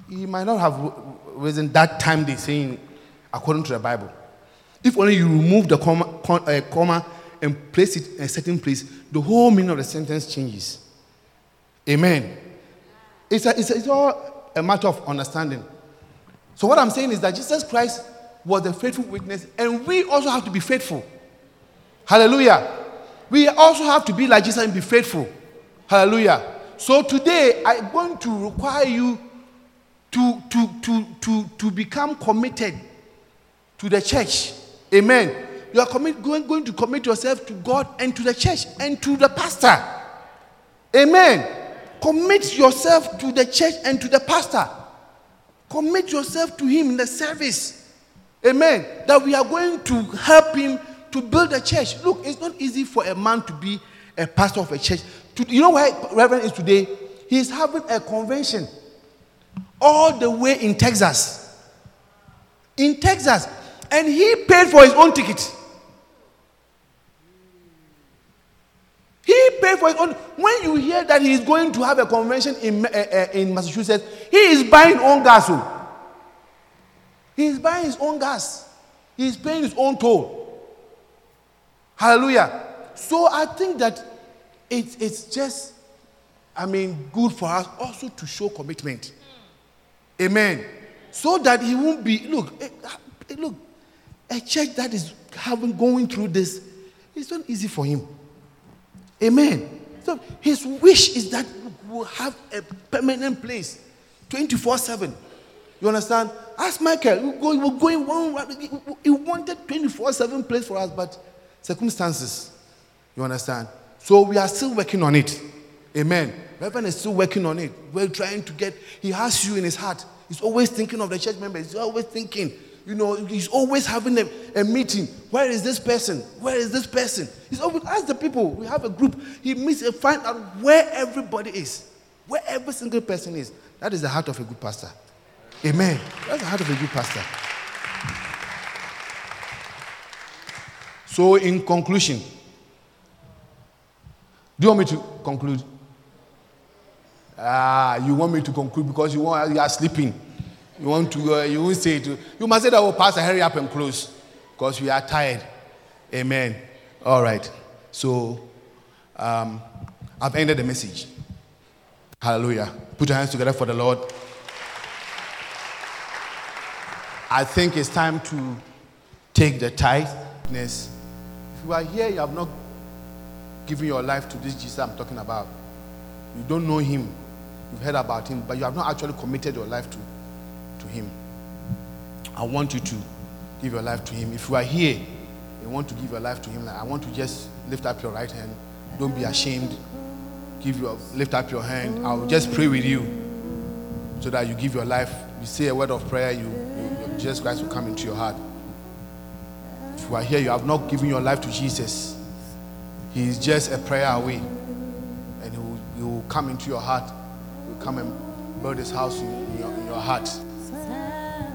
he might not have risen that time they saying according to the Bible. If only you remove the comma, con- uh, comma and place it in a certain place, the whole meaning of the sentence changes. Amen. It's, a, it's, a- it's all a matter of understanding. So, what I'm saying is that Jesus Christ was a faithful witness, and we also have to be faithful. Hallelujah. We also have to be like Jesus and be faithful. Hallelujah. So, today, I'm going to require you to, to, to, to, to become committed to the church. Amen. You are commit, going, going to commit yourself to God and to the church and to the pastor. Amen. Commit yourself to the church and to the pastor. Commit yourself to him in the service. Amen. That we are going to help him to build a church. Look, it's not easy for a man to be a pastor of a church. You know where Reverend is today? He's having a convention all the way in Texas. In Texas. And he paid for his own ticket. He paid for his own. When you hear that he is going to have a convention in, uh, uh, in Massachusetts, he is buying own gas. oh. He is buying his own gas. He is paying his own toll. Hallelujah. So I think that it, it's just, I mean, good for us also to show commitment. Amen. So that he won't be, look, eh, eh, look, a church that is having going through this, it's not easy for him. Amen. So his wish is that we'll have a permanent place 24 7. You understand? Ask Michael. We're going one. He wanted 24 7 place for us, but circumstances. You understand? So we are still working on it. Amen. Reverend is still working on it. We're trying to get, he has you in his heart. He's always thinking of the church members. He's always thinking, you know, he's always having a, a meeting. Where is this person? Where is this person? He's always ask the people. We have a group. He meets and find out where everybody is, where every single person is. That is the heart of a good pastor. Amen. That's the heart of a good pastor. So, in conclusion, do you want me to conclude? Ah, you want me to conclude because you want you are sleeping. You want to uh, you won't say it. You must say that oh pastor hurry up and close because we are tired. Amen. All right. So um, I've ended the message. Hallelujah. Put your hands together for the Lord. I think it's time to take the titheness. If you are here, you have not given your life to this Jesus I'm talking about. You don't know him. You've heard about him, but you have not actually committed your life to, to him. I want you to give your life to him. If you are here, you want to give your life to him, like, I want to just lift up your right hand. Don't be ashamed. Give your lift up your hand. I'll just pray with you so that you give your life. You say a word of prayer, you, you Jesus Christ will come into your heart. If you are here, you have not given your life to Jesus. He is just a prayer away. And he will, he will come into your heart. Come and build his house in, your, in your heart.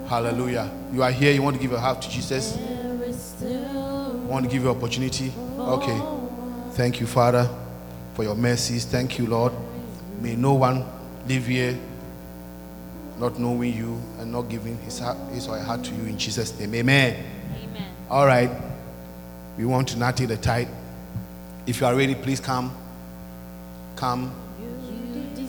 Hallelujah. You are here, you want to give your heart to Jesus. Want to give you opportunity. Okay. Thank you, Father, for your mercies. Thank you, Lord. May no one live here not knowing you and not giving his, heart, his or her heart to you in Jesus' name. Amen. Amen. All right. We want to now take the tithe. If you are ready, please come. Come.